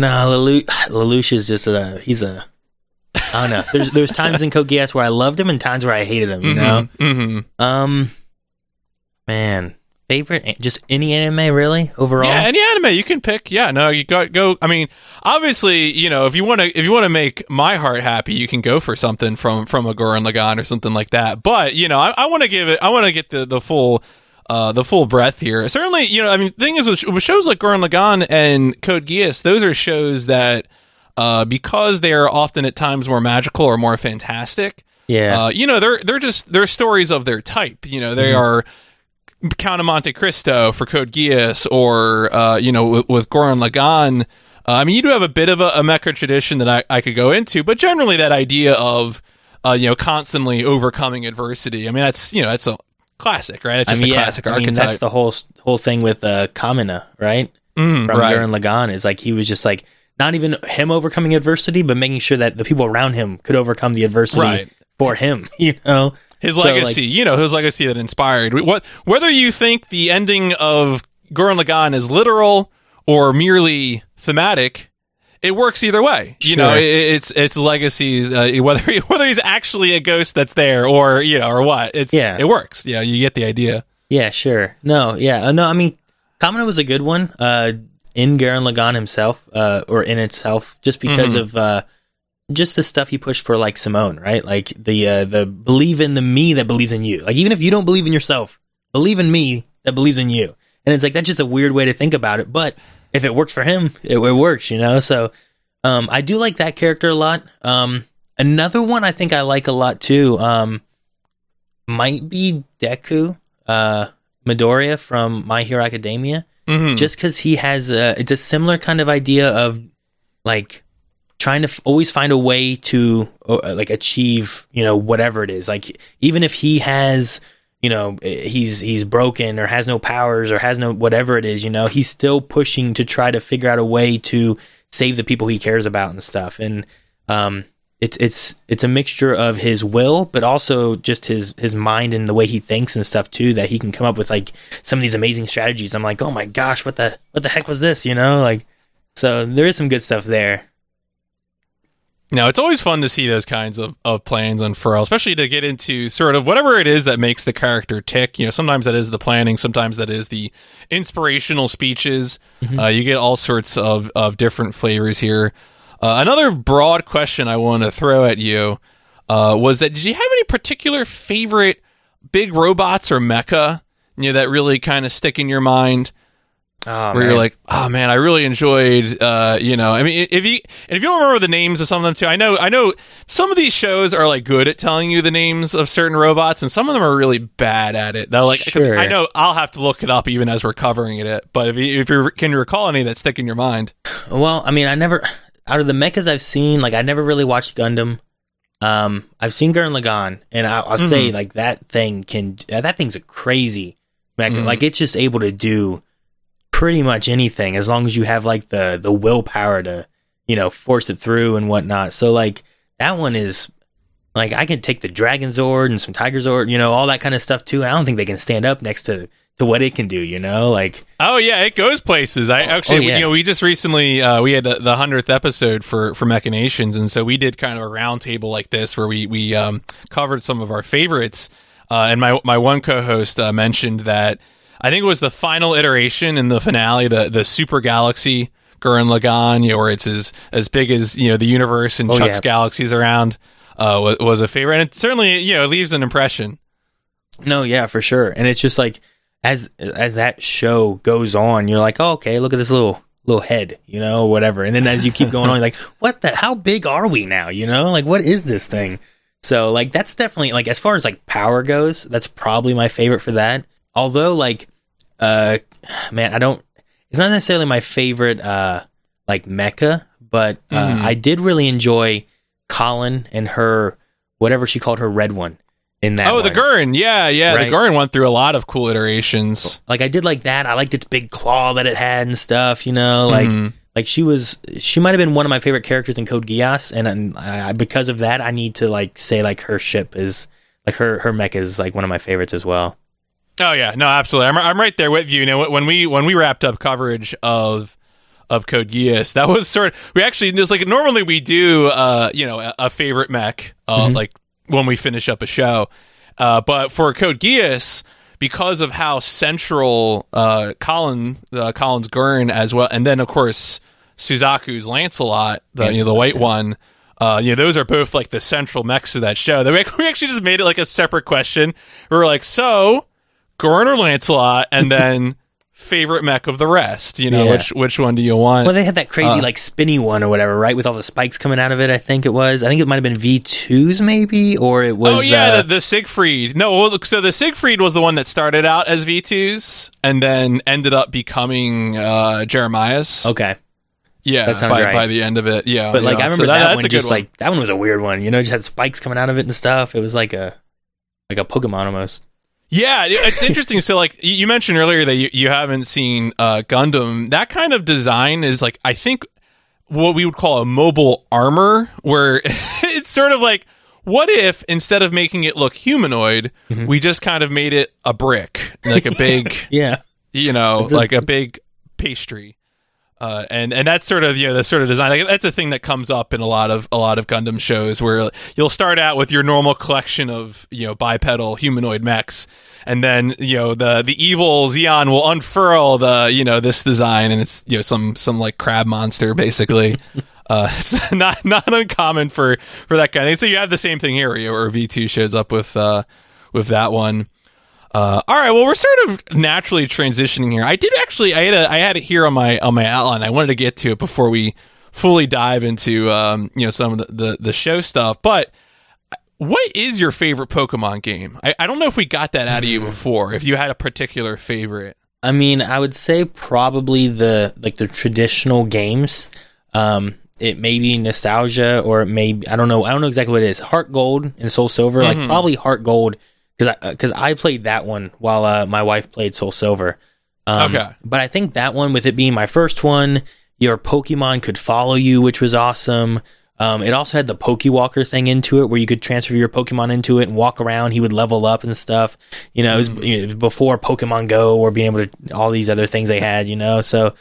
Speaker 2: No, Lelouch, Lelouch is just a he's a I don't know. There's there's times in Geass where I loved him and times where I hated him. You know.
Speaker 1: mm-hmm.
Speaker 2: Um, man, favorite just any anime really overall.
Speaker 1: Yeah, any anime you can pick. Yeah, no, you go go. I mean, obviously, you know, if you want to if you want to make my heart happy, you can go for something from from a Gurren Lagann or something like that. But you know, I, I want to give it. I want to get the the full. Uh, the full breath here. Certainly, you know, I mean, the thing is with, with shows like Gurren Lagann and Code Geass, those are shows that, uh, because they are often at times more magical or more fantastic,
Speaker 2: yeah,
Speaker 1: uh, you know, they're they're just they're stories of their type. You know, they are Count of Monte Cristo for Code Geass, or uh, you know, with, with Gurren Lagann. Uh, I mean, you do have a bit of a, a mecha tradition that I, I could go into, but generally that idea of uh, you know constantly overcoming adversity. I mean, that's you know that's a classic, right? It's
Speaker 2: I
Speaker 1: just
Speaker 2: mean,
Speaker 1: a
Speaker 2: yeah,
Speaker 1: classic
Speaker 2: I mean,
Speaker 1: archetype.
Speaker 2: that's the whole whole thing with uh, Kamina, right?
Speaker 1: Mm,
Speaker 2: From
Speaker 1: right.
Speaker 2: Gurren Lagann is like he was just like not even him overcoming adversity, but making sure that the people around him could overcome the adversity
Speaker 1: Right.
Speaker 2: for him. You know,
Speaker 1: his
Speaker 2: So, like-
Speaker 1: legacy, you know, his legacy that inspired. What whether you think the ending of Gurren Lagann is literal or merely thematic, it works either way. You know, it, it's it's legacies. Uh, whether whether he's actually a ghost that's there or you know or what, it's
Speaker 2: Yeah.
Speaker 1: it works. Yeah, you get the idea.
Speaker 2: Yeah, sure. No, yeah, uh, no. I mean, Kamina was a good one. Uh, in Gurren Lagann himself, uh, or in itself, just because
Speaker 1: Mhm.
Speaker 2: of uh, just the stuff he pushed for, like Simon, right? Like the uh, the believe in the me that believes in you. Like even if you don't believe in yourself, believe in me that believes in you. And it's like that's just a weird way to think about it, but if it works for him, it, it works, you know. So, um, I do like that character a lot. Um, another one I think I like a lot too. Um, might be Deku, uh, Midoriya from My Hero Academia,
Speaker 1: mm-hmm.
Speaker 2: just because he has a, it's a similar kind of idea of like trying to f- always find a way to uh, like achieve, you know, whatever it is. Like even if he has, you know, eh, he's he's broken or has no powers or has no whatever it is, you know, he's still pushing to try to figure out a way to save the people he cares about and stuff. And um, it's it's it's a mixture of his will, but also just his his mind and the way he thinks and stuff too. That he can come up with like some of these amazing strategies. I'm like, oh my gosh, what the what the heck was this? You know, like so there is some good stuff there.
Speaker 1: No, it's always fun to see those kinds of, of plans unfurl, especially to get into sort of whatever it is that makes the character tick. You know, sometimes that is the planning, sometimes that is the inspirational speeches. Mm-hmm. Uh, you get all sorts of, of different flavors here. Uh, another broad question I want to throw at you uh, was that did you have any particular favorite big robots or mecha you know that really kind of stick in your mind?
Speaker 2: Oh,
Speaker 1: where
Speaker 2: man.
Speaker 1: you're like, oh man, I really enjoyed, uh, you know, I mean, if you and if you don't remember the names of some of them too, I know, I know some of these shows are like good at telling you the names of certain robots, and some of them are really bad at it. They're like,
Speaker 2: Sure.
Speaker 1: I know I'll have to look it up even as we're covering it, but if you if you can you recall any that stick in your mind,
Speaker 2: Well, I mean, I never out of the mechas I've seen, like I never really watched Gundam. Um, I've seen Gurren Lagann, and I, I'll say like that thing can that thing's a crazy mecha.
Speaker 1: Mhm.
Speaker 2: Like it's just able to do pretty much anything as long as you have like the the willpower to you know force it through and whatnot. So like that one is like I can take the Dragon Zord and some Tiger Zord, you know, all that kind of stuff too. And I don't think they can stand up next to to what it can do. You know, like
Speaker 1: Oh yeah, it goes places. I actually,
Speaker 2: oh, yeah.
Speaker 1: you know, we just recently uh, we had the- the hundredth episode for for Mechanations, and so we did kind of a roundtable like this where we we um, covered some of our favorites. Uh, and my my one co-host uh, mentioned that I think it was the final iteration in the finale, the the Super Galaxy Gurren Lagann, you know, where it's as as big as you know the universe and
Speaker 2: Oh,
Speaker 1: Chuck's
Speaker 2: yeah.
Speaker 1: galaxies around. Uh, was, was a favorite, and it certainly you know it leaves an impression.
Speaker 2: No, yeah, for sure. And it's just like as as that show goes on, you're like, oh, okay, look at this little little head, you know, whatever. And then as you keep going on, you're like, what the? How big are we now? You know, like what is this thing? So like that's definitely like as far as like power goes, that's probably my favorite for that. Although like, uh, man, I don't. It's not necessarily my favorite uh like mecha, but uh,
Speaker 1: Mhm.
Speaker 2: I did really enjoy Kallen and her whatever she called her red one in that.
Speaker 1: oh, the
Speaker 2: one.
Speaker 1: Guren, yeah, yeah,
Speaker 2: Right.
Speaker 1: the Guren went through a lot of cool iterations.
Speaker 2: like I did like that. I liked its big claw that it had and stuff. You know, like
Speaker 1: Mhm.
Speaker 2: like she was she might have been one of my favorite characters in Code Geass, and, and I, because of that, I need to like say like her ship is like her her mech is like one of my favorites as well.
Speaker 1: Oh yeah, no, absolutely. I'm I'm right there with you. You know, when we when we wrapped up coverage of of Code Geass, that was sort of we actually just like normally we do uh you know a, a favorite mech uh
Speaker 2: Mhm.
Speaker 1: like when we finish up a show, uh but for Code Geass because of how central uh Kallen uh, Kallen's Guren as well, and then of course Suzaku's Lancelot, the you know, the white
Speaker 2: yeah.
Speaker 1: one. Uh, you know, those are both like the central mechs of that show. We actually just made it like a separate question. We were like, so Guren or Lancelot, and then favorite mech of the rest. You know,
Speaker 2: Yeah.
Speaker 1: which which one do you want?
Speaker 2: Well, they had that crazy
Speaker 1: Uh,
Speaker 2: like spinny one or whatever, right? With all the spikes coming out of it. I think it was. I think it might have been V twos maybe, or it was.
Speaker 1: oh yeah,
Speaker 2: uh,
Speaker 1: the, the Siegfried. No, well, so the Siegfried was the one that started out as V2s and then ended up becoming uh, Jeremiah's.
Speaker 2: okay.
Speaker 1: yeah,
Speaker 2: that sounds
Speaker 1: by,
Speaker 2: right.
Speaker 1: by the end of it. Yeah,
Speaker 2: But like
Speaker 1: yeah.
Speaker 2: I
Speaker 1: So
Speaker 2: remember that, one just like that one was a weird one. You know, it just had spikes coming out of it and stuff. It was like a like a Pokemon almost.
Speaker 1: Yeah, it's interesting. so, like you mentioned earlier that you, you haven't seen uh, Gundam. That kind of design is like I think what we would call a mobile armor, where it's sort of like, what if instead of making it look humanoid,
Speaker 2: Mhm.
Speaker 1: we just kind of made it a brick, like a big,
Speaker 2: Yeah.
Speaker 1: you know,
Speaker 2: a-
Speaker 1: like a big pastry. Uh, and and that's sort of you know the sort of design like, that's a thing that comes up in a lot of a lot of Gundam shows where you'll start out with your normal collection of you know bipedal humanoid mechs and then you know the the evil Zeon will unfurl the you know this design and it's you know some some like crab monster basically. Uh, it's not not uncommon for for that kind of thing. So you have the same thing here, where, where V two shows up with uh, with that one. Uh, all right, well, we're sort of naturally transitioning here. I did actually, I had a, I had it here on my on my outline. I wanted to get to it before we fully dive into um, you know some of the, the the show stuff. But what is your favorite Pokemon game? I, I don't know if we got that out of you before. If you had a particular favorite.
Speaker 2: I mean, I would say probably the like the traditional games. Um, it may be nostalgia, or it may be, I don't know. I don't know exactly what it is. Heart Gold and Soul Silver,
Speaker 1: Mhm.
Speaker 2: like probably Heart Gold, because I because I played that one while uh, my wife played Soul Silver. Um,
Speaker 1: Okay.
Speaker 2: but I think that one, with it being my first one, your Pokemon could follow you, which was awesome. Um, it also had the Pokewalker thing into it, where you could transfer your Pokemon into it and walk around. He would level up and stuff. You know, it was, you know, it was before Pokemon Go or being able to all these other things they had. You know, so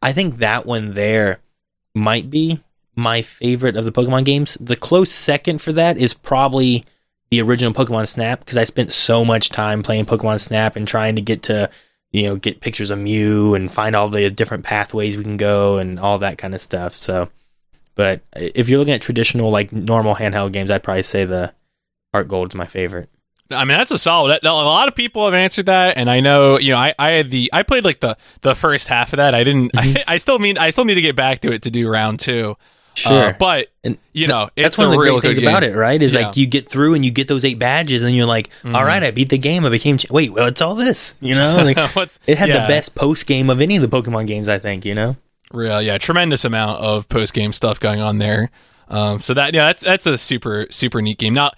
Speaker 2: I think that one there might be my favorite of the Pokemon games. The close second for that is probably the original Pokemon Snap because I spent so much time playing Pokemon Snap and trying to get to you know get pictures of Mew and find all the different pathways we can go and all that kind of stuff. So, but if you're looking at traditional like normal handheld games, I'd probably say the Heart Gold is my favorite.
Speaker 1: I mean, that's a solid. A lot of people have answered that, and I know, you know, I, I had the, I played like the the first half of that. I didn't. Mm-hmm. I, I, still mean, I still need to get back to it to do round two.
Speaker 2: Sure,
Speaker 1: uh, but and you know,
Speaker 2: that's one of the great things game. about it, right? Is yeah. like you get through and you get those eight badges, and you're like, mm-hmm. all right, I beat the game. I became. Ch- Wait, what's all this? You know, like, it had yeah. the best post game of any of the Pokemon games. I think you know.
Speaker 1: Real, yeah, tremendous amount of post game stuff going on there. Um, so that yeah, that's that's a super super neat game. Now,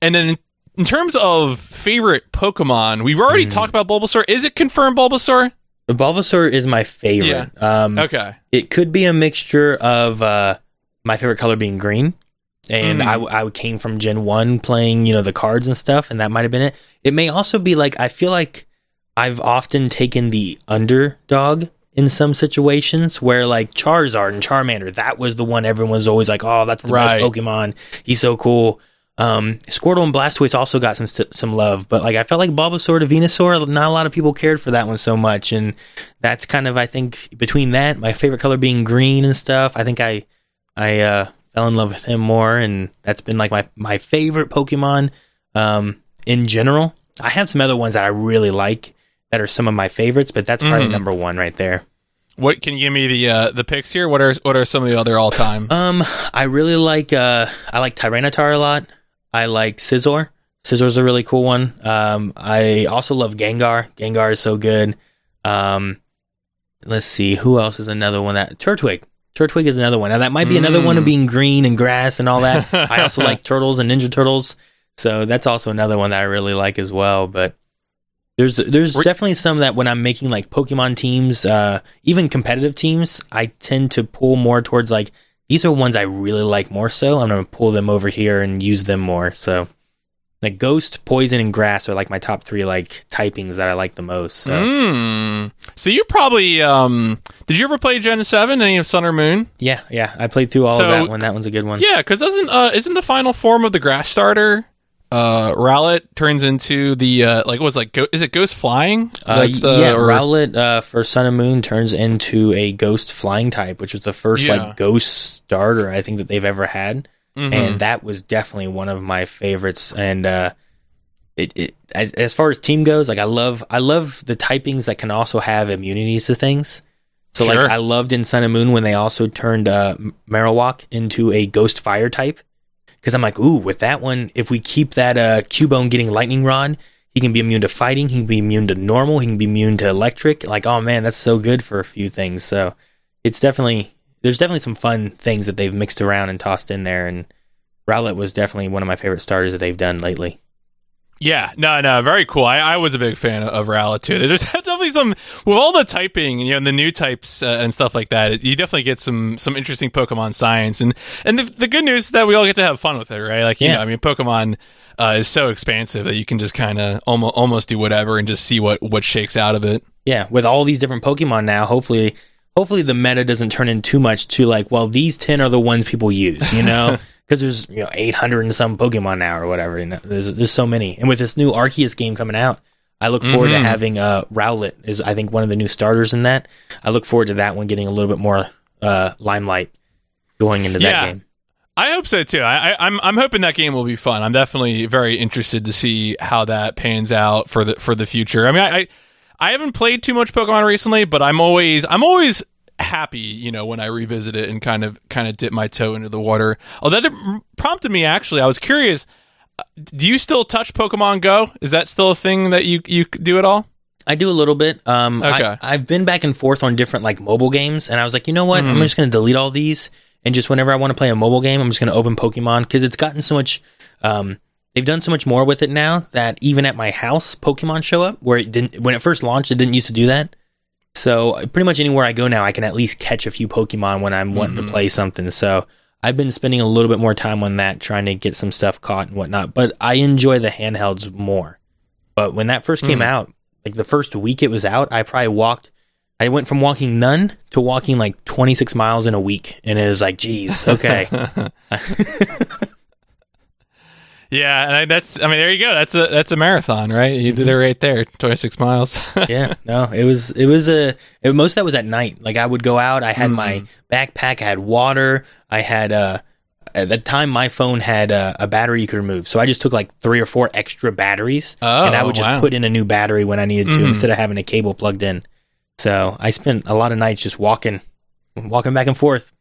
Speaker 1: and then in terms of favorite Pokemon, we've already mm. talked about Bulbasaur. Is it confirmed Bulbasaur?
Speaker 2: Bulbasaur is my favorite.
Speaker 1: Yeah. Um, okay.
Speaker 2: It could be a mixture of uh, my favorite color being green, and mm. I, I came from Gen 1 playing, you know, the cards and stuff, and that might have been it. It may also be like, I feel like I've often taken the underdog in some situations where like Charizard and Charmander, that was the one everyone's always like, oh, that's the right. best Pokemon. He's so cool. Um, Squirtle and Blastoise also got some some love, but like I felt like Bulbasaur to Venusaur, not a lot of people cared for that one so much, and that's kind of I think between that, my favorite color being green and stuff. I think I I uh, fell in love with him more, and that's been like my my favorite Pokemon um, in general. I have some other ones that I really like that are some of my favorites, but that's probably mm. number one right there.
Speaker 1: What can you give me the uh, the picks here? What are what are some of the other all time?
Speaker 2: Um, I really like uh, I like Tyranitar a lot. I like Scizor. Scizor's a really cool one. Um, I also love Gengar. Gengar is so good. Um, let's see who else is another one that Turtwig. Turtwig is another one. Now that might be mm. another one of mm. being green and grass and all that. I also like turtles and Ninja Turtles, so that's also another one that I really like as well. But there's there's definitely some that when I'm making like Pokemon teams, uh, even competitive teams, I tend to pull more towards like these are ones I really like more so. I'm going to pull them over here and use them more. So, like Ghost, Poison, and Grass are like my top three like typings that I like the most. So,
Speaker 1: mm. so you probably um, did you ever play Gen Seven? Any of Sun or Moon?
Speaker 2: Yeah, yeah, I played through all so, of that one. That one's a good one.
Speaker 1: Yeah, because doesn't uh, isn't the final form of the Grass starter uh Rowlet turns into the uh like was like go- is it ghost flying?
Speaker 2: Uh, the, yeah, or... Rowlet uh for Sun and Moon turns into a ghost flying type, which was the first yeah. like ghost starter I think that they've ever had. Mm-hmm. And that was definitely one of my favorites and uh it, it as as far as team goes, like I love I love the typings that can also have immunities to things. So sure. like I loved in Sun and Moon when they also turned uh Marowak into a ghost fire type because I'm like, ooh, with that one, if we keep that uh, Cubone getting lightning rod, he can be immune to fighting. He can be immune to normal. He can be immune to electric. Like, oh man, that's so good for a few things. So it's definitely there's definitely some fun things that they've mixed around and tossed in there. And Rowlet was definitely one of my favorite starters that they've done lately.
Speaker 1: Yeah, no, no, very cool. I, I was a big fan of, too. There's definitely some with all the typing, you know, the new types uh, and stuff like that. You definitely get some some interesting Pokemon science, and and the, the good news is that we all get to have fun with it, right? Like, you yeah. know, I mean, Pokemon uh, is so expansive that you can just kind of almost almost do whatever and just see what what shakes out of it.
Speaker 2: Yeah, with all these different Pokemon now, hopefully, hopefully the meta doesn't turn in too much to like, well, these ten are the ones people use, you know. because there's you know 800 and some Pokemon now or whatever. You know, there's there's so many, and with this new Arceus game coming out, I look forward mm-hmm. to having uh, Rowlet is I think one of the new starters in that. I look forward to that one getting a little bit more uh, limelight going into yeah. that game.
Speaker 1: I hope so too. I, am I'm, I'm hoping that game will be fun. I'm definitely very interested to see how that pans out for the for the future. I mean, I, I I haven't played too much Pokemon recently, but I'm always I'm always happy, you know, when I revisit it and kind of kind of dip my toe into the water. Oh, that prompted me actually. I was curious. Uh, do you still touch Pokemon Go? Is that still a thing that you you do at all?
Speaker 2: I do a little bit. Um, okay. I, have been back and forth on different like mobile games, and I was like, you know what? Mm-hmm. I'm just going to delete all these, and just whenever I want to play a mobile game, I'm just going to open Pokemon because it's gotten so much. Um, they've done so much more with it now that even at my house, Pokemon show up where it didn't when it first launched. It didn't used to do that. So pretty much anywhere I go now, I can at least catch a few Pokemon when I'm wanting mm-hmm. to play something. So I've been spending a little bit more time on that, trying to get some stuff caught and whatnot. But I enjoy the handhelds more. But when that first came mm. out, like the first week it was out, I probably walked I went from walking none to walking like 26 miles in a week, and it was like, geez, okay.
Speaker 1: Yeah, and I, that's I mean there you go. That's a that's a marathon, right? You did it right there, 26 miles.
Speaker 2: yeah, no, it was it was a it, most of that was at night. Like I would go out, I had my
Speaker 1: Mm.
Speaker 2: backpack, I had water, I had uh at the time my phone had uh, a battery you could remove. So I just took like 3 or 4 extra batteries
Speaker 1: Oh,
Speaker 2: and I would just
Speaker 1: wow.
Speaker 2: put in a new battery when I needed to
Speaker 1: Mhm.
Speaker 2: instead of having a cable plugged in. So I spent a lot of nights just walking walking back and forth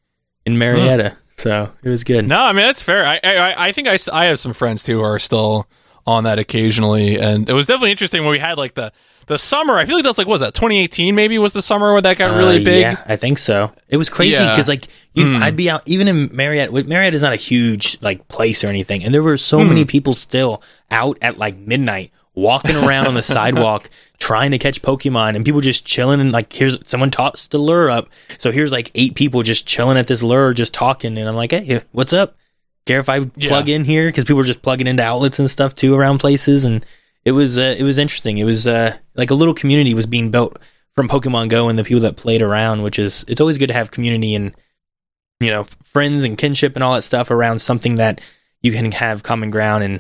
Speaker 2: in Marietta. So it was good.
Speaker 1: No, I mean that's fair. I I, I think I, I have some friends too who are still on that occasionally, and it was definitely interesting when we had like the the summer. I feel like that's like was that 2018 maybe was the summer where that got really
Speaker 2: Uh,
Speaker 1: big.
Speaker 2: Yeah, I think so. It was crazy
Speaker 1: Yeah.
Speaker 2: because like you,
Speaker 1: Mm.
Speaker 2: I'd be out even in Marietta. Marietta is not a huge like place or anything, and there were so
Speaker 1: Hmm.
Speaker 2: many people still out at like midnight walking around on the sidewalk trying to catch Pokemon, and people just chilling and like here's someone tossed the lure up, so here's like eight people just chilling at this lure, just talking, and I'm like, hey, what's up? Care if I
Speaker 1: Yeah.
Speaker 2: plug in here because people are just plugging into outlets and stuff too around places, and it was uh, it was interesting. It was uh, like a little community was being built from Pokemon Go and the people that played around, which is it's always good to have community and you know friends and kinship and all that stuff around something that you can have common ground and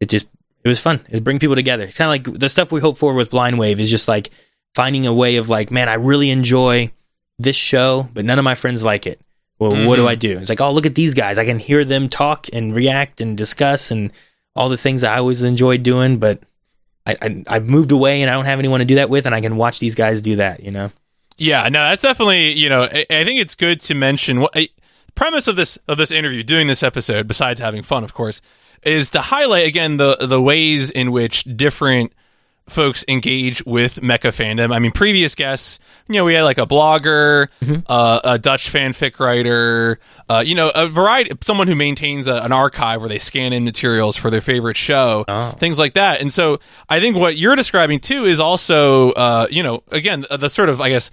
Speaker 2: it just it was fun. It bring people together. It's kind of like the stuff we hope for with Blind Wave is just like finding a way of like, man, I really enjoy this show, but none of my friends like it. Well, what do
Speaker 1: Mhm.
Speaker 2: I do? It's like, oh, look at these guys. I can hear them talk and react and discuss and all the things I always enjoyed doing, but I, I I've moved away and I don't have anyone to do that with, and I can watch these guys do that. You know?
Speaker 1: Yeah, no, that's definitely you know. I, I think it's good to mention what I, premise of this of this interview, doing this episode, besides having fun, of course, is to highlight again the the ways in which different folks engage with mecha fandom. I mean, previous guests, you know, we had like a blogger, uh, a Dutch fanfic writer, uh, you know, a variety, someone who maintains a, an archive where they scan in materials for their favorite show,
Speaker 2: Oh.
Speaker 1: things like that. And so I think what you're describing too is also, uh, you know, again, the sort of, I guess,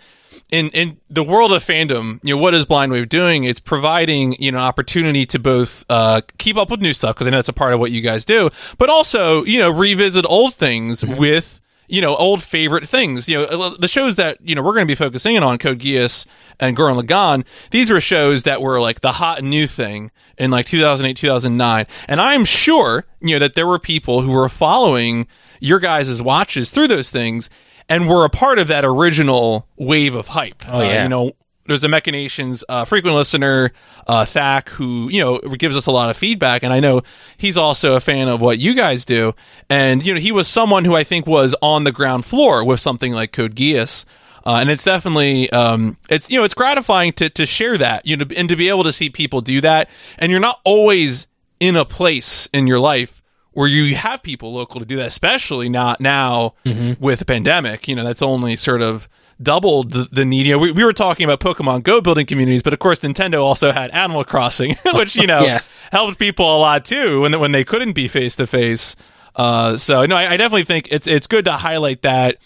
Speaker 1: in in the world of fandom, you know, what is Blind Wave doing? It's providing you know opportunity to both uh, keep up with new stuff because I know that's a part of what you guys do, but also you know revisit old things with you know old favorite things. You know the shows that you know we're going to be focusing in on Code Geass and Gurren Lagann. These were shows that were like the hot new thing in like 2008 2009, and I'm sure you know that there were people who were following your guys' watches through those things and were a part of that original wave of hype.
Speaker 2: Oh,
Speaker 1: Uh,
Speaker 2: yeah.
Speaker 1: you know, there's a Mechanations uh, frequent listener, uh, Thak, who you know gives us a lot of feedback, and I know he's also a fan of what you guys do. And you know, he was someone who I think was on the ground floor with something like Code Geass. Uh, and it's definitely um, it's you know it's gratifying to to share that you know and to be able to see people do that and you're not always in a place in your life where you have people local to do that especially not now with the pandemic. You know that's only sort of doubled the, the need you know we, we were talking about pokemon go building communities but of course nintendo also had animal crossing which you know
Speaker 2: Yeah.
Speaker 1: helped people a lot too when when they couldn't be face to face uh so no I, I definitely think it's it's good to highlight that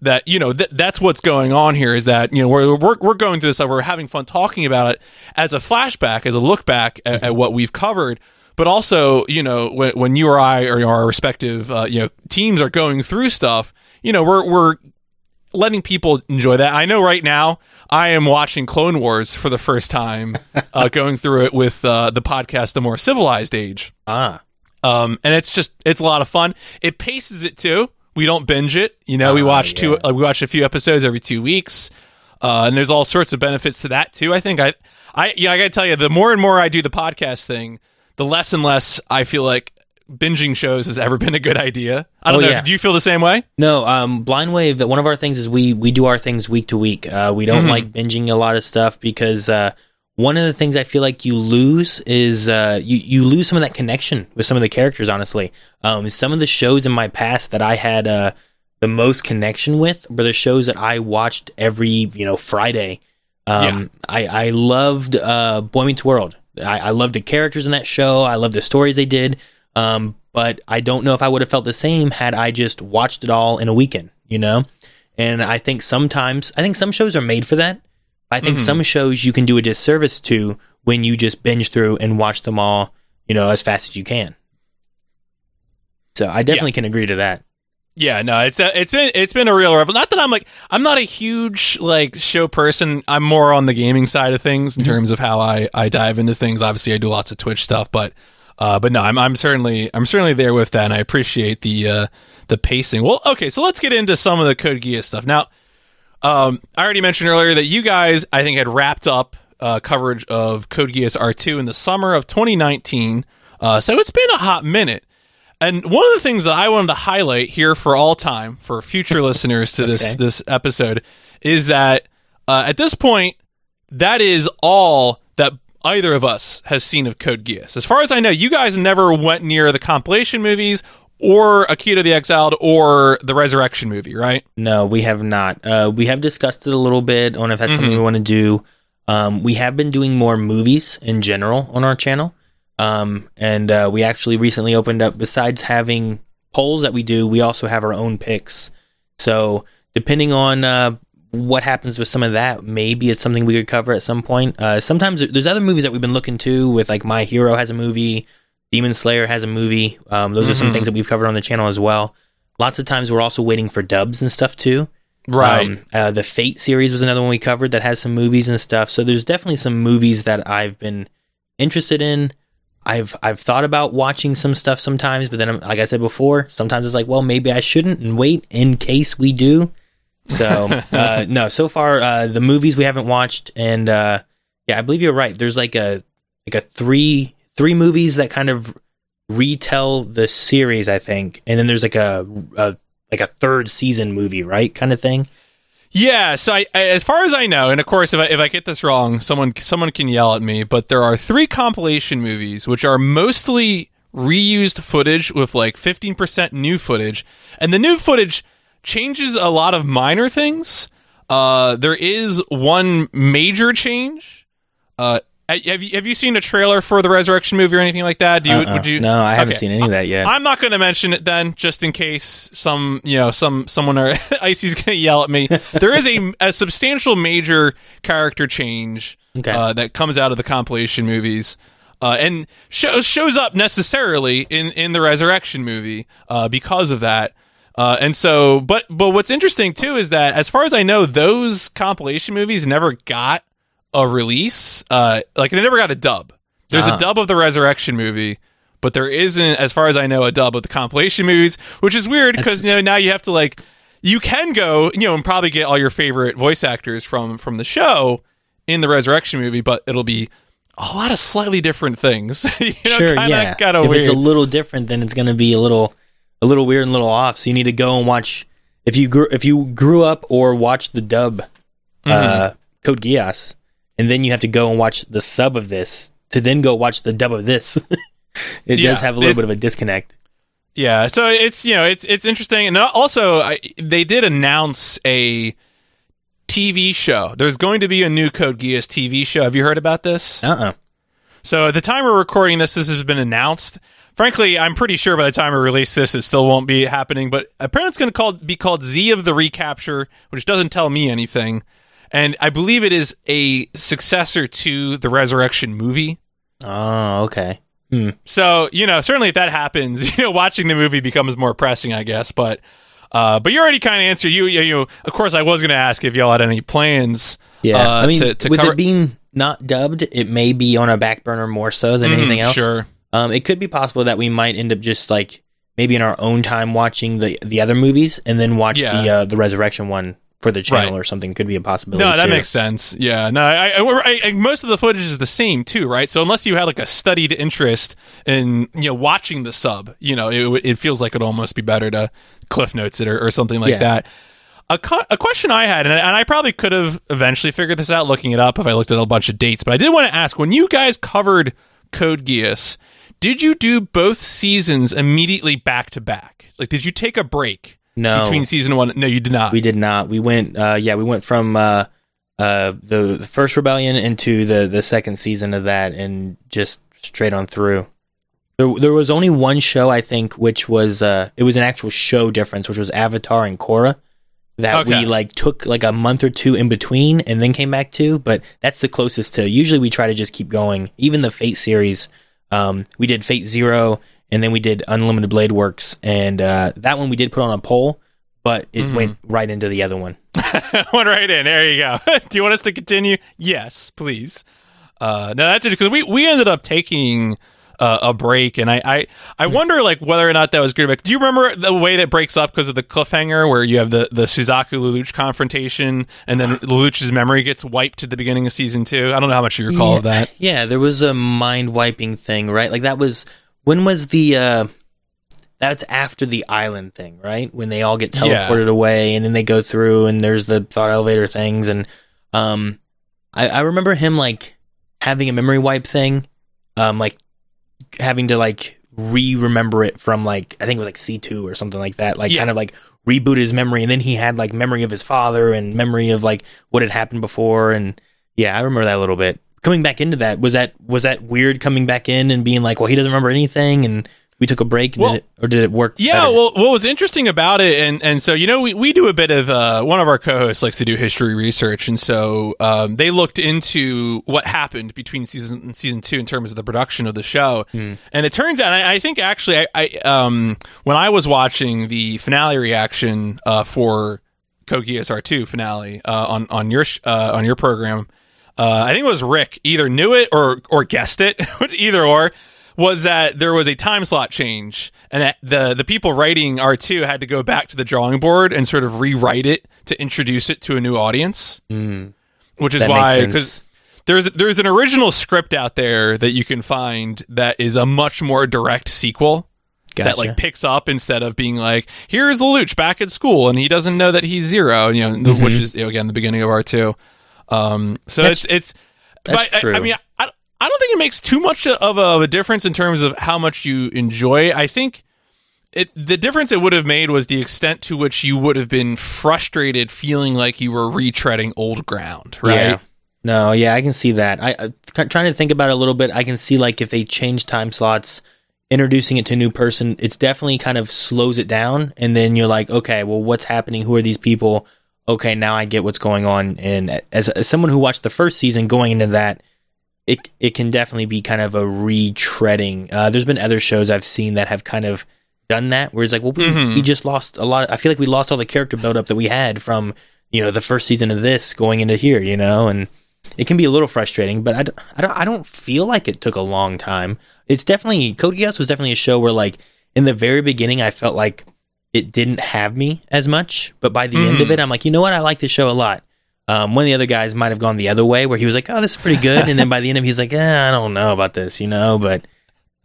Speaker 1: that you know th- that's what's going on here is that you know we're, we're we're going through this stuff. We're having fun talking about it as a flashback as a look back at, at what we've covered but also you know when, when you or I or our respective uh, you know teams are going through stuff you know we're we're letting people enjoy that I know right now I am watching Clone Wars for the first time uh, going through it with uh, the podcast The More Civilized Age
Speaker 2: Ah,
Speaker 1: um, and it's just it's a lot of fun. It paces it too. We don't binge it. You know, we
Speaker 2: Ah,
Speaker 1: watch two.
Speaker 2: yeah.
Speaker 1: Uh, we watch a few episodes every two weeks, uh, and there's all sorts of benefits to that too. I think I, I yeah, I gotta tell you, the more and more I do the podcast thing, the less and less I feel like binging shows has ever been a good idea. I don't
Speaker 2: Oh,
Speaker 1: know.
Speaker 2: yeah.
Speaker 1: Do you feel the same way?
Speaker 2: No, um, Blind Wave. One of our things is we we do our things week to week. Uh, we don't
Speaker 1: Mhm.
Speaker 2: like binging a lot of stuff because uh, one of the things I feel like you lose is uh, you you lose some of that connection with some of the characters. Honestly, um, some of the shows in my past that I had uh, the most connection with were the shows that I watched every you know Friday. Um, I I loved uh, Boy Meets World. I, I loved the characters in that show. I love the stories they did. Um, but I don't know if I would have felt the same had I just watched it all in a weekend, you know? And I think sometimes, I think some shows are made for that. I think
Speaker 1: Mhm.
Speaker 2: some shows you can do a disservice to when you just binge through and watch them all, you know, as fast as you can. So I definitely can agree to that.
Speaker 1: Yeah, no, it's it's been it's been a real revel. Not that I'm like I'm not a huge like show person. I'm more on the gaming side of things in mm-hmm. terms of how I I dive into things. Obviously, I do lots of Twitch stuff, but uh, but no, I'm I'm certainly I'm certainly there with that, and I appreciate the uh, the pacing. Well, okay, so let's get into some of the Code Geass stuff now. Um, I already mentioned earlier that you guys I think had wrapped up uh, coverage of Code Geass R2 in the summer of 2019. Uh, so it's been a hot minute. And one of the things that I wanted to highlight here for all time for future listeners to this okay. this episode is that uh, at this point, that is all that either of us has seen of Code Geass. As far as I know, you guys never went near the compilation movies or Akito the Exiled or the Resurrection movie, right?
Speaker 2: No, we have not. Uh, we have discussed it a little bit on if that's mm-hmm. something we want to do. Um, we have been doing more movies in general on our channel. Um, and uh, we actually recently opened up, besides having polls that we do, we also have our own picks. So depending on uh, what happens with some of that, maybe it's something we could cover at some point. Uh, sometimes there's other movies that we've been looking to with like My Hero has a movie, Demon Slayer has a movie. Um, those mm-hmm. are some mm-hmm. things that we've covered on the channel as well. Lots of times we're also waiting for dubs and stuff too.
Speaker 1: Right. Um,
Speaker 2: uh, the Fate series was another one we covered that has some movies and stuff. So there's definitely some movies that I've been interested in. I've I've thought about watching some stuff sometimes, but then like I said before, sometimes it's like, well, maybe I shouldn't and wait in case we do. So uh, no, so far uh, the movies we haven't watched, and uh, yeah, I believe you're right. There's like a like a three three movies that kind of retell the series, I think, and then there's like a, a like a third season movie, right? Kind of thing.
Speaker 1: Yeah, so I, as far as I know, and of course, if I, if I get this wrong, someone someone can yell at me. But there are three compilation movies, which are mostly reused footage with like fifteen percent new footage, and the new footage changes a lot of minor things. Uh, there is one major change. Uh, have you have you seen a trailer for the Resurrection movie or anything like that?
Speaker 2: Do you uh-uh. would you? No, I haven't okay. seen any of that yet.
Speaker 1: I'm not going to mention it then, just in case some you know some someone or Icy's going to yell at me. there is a a substantial major character change okay. uh, that comes out of the compilation movies. Uh, and shows shows up necessarily in, in the Resurrection movie uh, because of that. Uh, and so, but but what's interesting too is that, as far as I know, those compilation movies never got a release. Uh, like they never got a dub. There's uh-huh. a dub of the Resurrection movie, but there isn't, as far as I know, a dub of the compilation movies, which is weird because you know now you have to like you can go you know and probably get all your favorite voice actors from from the show in the Resurrection movie, but it'll be a lot of slightly different things. you know,
Speaker 2: sure, kinda, yeah. Kinda if weird. it's a little different, then it's going to be a little a little weird and a little off. So you need to go and watch if you grew if you grew up or watched the dub mm-hmm. uh, Code Geass and then you have to go and watch the sub of this to then go watch the dub of this. it yeah, does have a little bit of a disconnect.
Speaker 1: Yeah, so it's you know it's it's interesting, and also I, they did announce a TV show. There's going to be a new Code Geass TV show. Have you heard about this?
Speaker 2: Uh uh-uh. uh
Speaker 1: So at the time we're recording this, this has been announced. Frankly, I'm pretty sure by the time we release this, it still won't be happening. But apparently, it's going to be called Z of the Recapture, which doesn't tell me anything and I believe it is a successor to the Resurrection movie.
Speaker 2: Oh, okay.
Speaker 1: Hmm. So you know, certainly if that happens, you know, watching the movie becomes more pressing, I guess. But uh, but you already kind of answered. You, you, you of course, I was going to ask if y'all had any plans.
Speaker 2: Yeah,
Speaker 1: uh,
Speaker 2: I mean, to, to with cover- it being not dubbed, it may be on a back burner more so than mm, anything else.
Speaker 1: Sure.
Speaker 2: Um, it could be possible that we might end up just like maybe in our own time watching the the other movies and then watch yeah. the uh, the resurrection one for the channel right. or something could be a possibility.
Speaker 1: No, that
Speaker 2: too.
Speaker 1: makes sense. Yeah, no, I, I, I, most of the footage is the same too, right? So unless you had like a studied interest in you know watching the sub, you know, it, it feels like it'd almost be better to cliff notes it or, or something like yeah. that. A, a question I had, and and I probably could have eventually figured this out looking it up if I looked at a bunch of dates, but I did want to ask when you guys covered Code Geass, did you do both seasons immediately back to back? Like, did you take a break?
Speaker 2: No,
Speaker 1: between season one. No, you did not.
Speaker 2: We did not. We went. Uh, yeah, we went from uh, uh, the, the first rebellion into the the second season of that, and just straight on through. There, there was only one show I think, which was uh, it was an actual show difference, which was Avatar and Korra. That okay. we like took like a month or two in between and then came back to, but that's the closest to. Usually we try to just keep going. Even the Fate series, um, we did Fate Zero and then we did Unlimited Blade Works, and uh, that one we did put on a poll, but it
Speaker 1: Mm-hmm.
Speaker 2: went right into the other one.
Speaker 1: Went right in. There you go. Do you want us to continue? Yes, please. Uh, no, that's because we we ended up taking uh, a break, and I I, I wonder like whether or not that was good. But do you remember the way that breaks up because of the cliffhanger, where you have the the Suzaku Lelouch confrontation, and then Lelouch's memory gets wiped at the beginning of season two? I don't know how much you recall
Speaker 2: yeah,
Speaker 1: that.
Speaker 2: Yeah, there was a mind wiping thing, right? Like that was when was the uh that's after the island thing, right? When they all get
Speaker 1: Yeah.
Speaker 2: teleported away and then they go through and there's the thought elevator things and um I, I remember him like having a memory wipe thing, um like having to like re remember it from like I think it was like C two or something like that. Like
Speaker 1: Yeah.
Speaker 2: kind of like reboot his memory and then he had like memory of his father and memory of like what had happened before and yeah, I remember that a little bit. Coming back into that was that was that weird coming back in and being like, well, he doesn't remember anything, and we took a break, and
Speaker 1: Well,
Speaker 2: did it, or did it work?
Speaker 1: Yeah,
Speaker 2: better?
Speaker 1: well, what was interesting about it, and and so you know, we, we do a bit of uh, one of our co-hosts likes to do history research, and so um, they looked into what happened between season and season two in terms of the production of the show, and it turns out, I, I think actually, I, I um, when I was watching the finale reaction uh, for R two finale uh, on on your sh- uh, on your program, uh, I think it was Rick either knew it or or guessed it, which either or was that there was a time slot change, and the the people writing R two had to go back to the drawing board and sort of rewrite it to introduce it to a new audience, which is
Speaker 2: That
Speaker 1: why because. There's there's an original script out there that you can find that is a much more direct sequel that like picks up instead of being like here's Lelouch back at school and he doesn't know that he's zero you know
Speaker 2: Mm-hmm.
Speaker 1: which is you know, again the beginning of R two um so
Speaker 2: That's-
Speaker 1: it's it's
Speaker 2: that's
Speaker 1: but I- I, mean I, I don't think it makes too much of a, of a difference in terms of how much you enjoy I think it the difference it would have made was the extent to which you would have been frustrated feeling like you were retreading old ground right
Speaker 2: Yeah. No, yeah, I can see that. I, I trying to think about it a little bit. I can see like if they change time slots, introducing it to a new person, it's definitely kind of slows it down, and then you're like, okay, well, what's happening? Who are these people? Okay, now I get what's going on. And as, as someone who watched the first season, going into that, it it can definitely be kind of a retreading. Uh, there's been other shows I've seen that have kind of done that, where it's like, well, we,
Speaker 1: Mhm.
Speaker 2: we just lost a lot. I feel like we lost all the character buildup that we had from you know the first season of this going into here, you know, and it can be a little frustrating. But I don't, I don't, I don't feel like it took a long time. It's definitely Code Geass was definitely a show where like in the very beginning I felt like it didn't have me as much, but by the end of it, I'm like, you know what, I like this show a lot. Um, one of the other guys might have gone the other way, where he was like, "Oh, this is pretty good," and then by the end of it, he's like, eh, "I don't know about this," you know. But,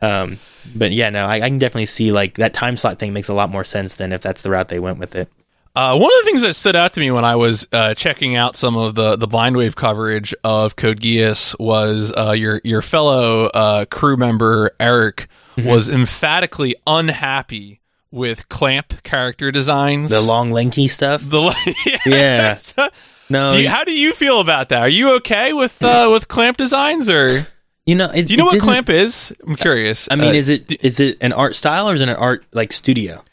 Speaker 2: um, but yeah, no, I, I can definitely see like that time slot thing makes a lot more sense than if that's the route they went with it.
Speaker 1: Uh, one of the things that stood out to me when I was uh, checking out some of the the blind wave coverage of Code Geass was uh, your your fellow uh, crew member Eric
Speaker 2: Mm-hmm.
Speaker 1: was emphatically unhappy with Clamp character designs.
Speaker 2: The long, lanky stuff.
Speaker 1: the
Speaker 2: Yeah.
Speaker 1: So,
Speaker 2: No,
Speaker 1: do you, how do you feel about that? Are you okay with uh, with Clamp designs, or
Speaker 2: you know, it,
Speaker 1: do you know what Clamp is? I'm curious.
Speaker 2: I mean,
Speaker 1: Uh,
Speaker 2: is it is it an art style or is it an art like studio?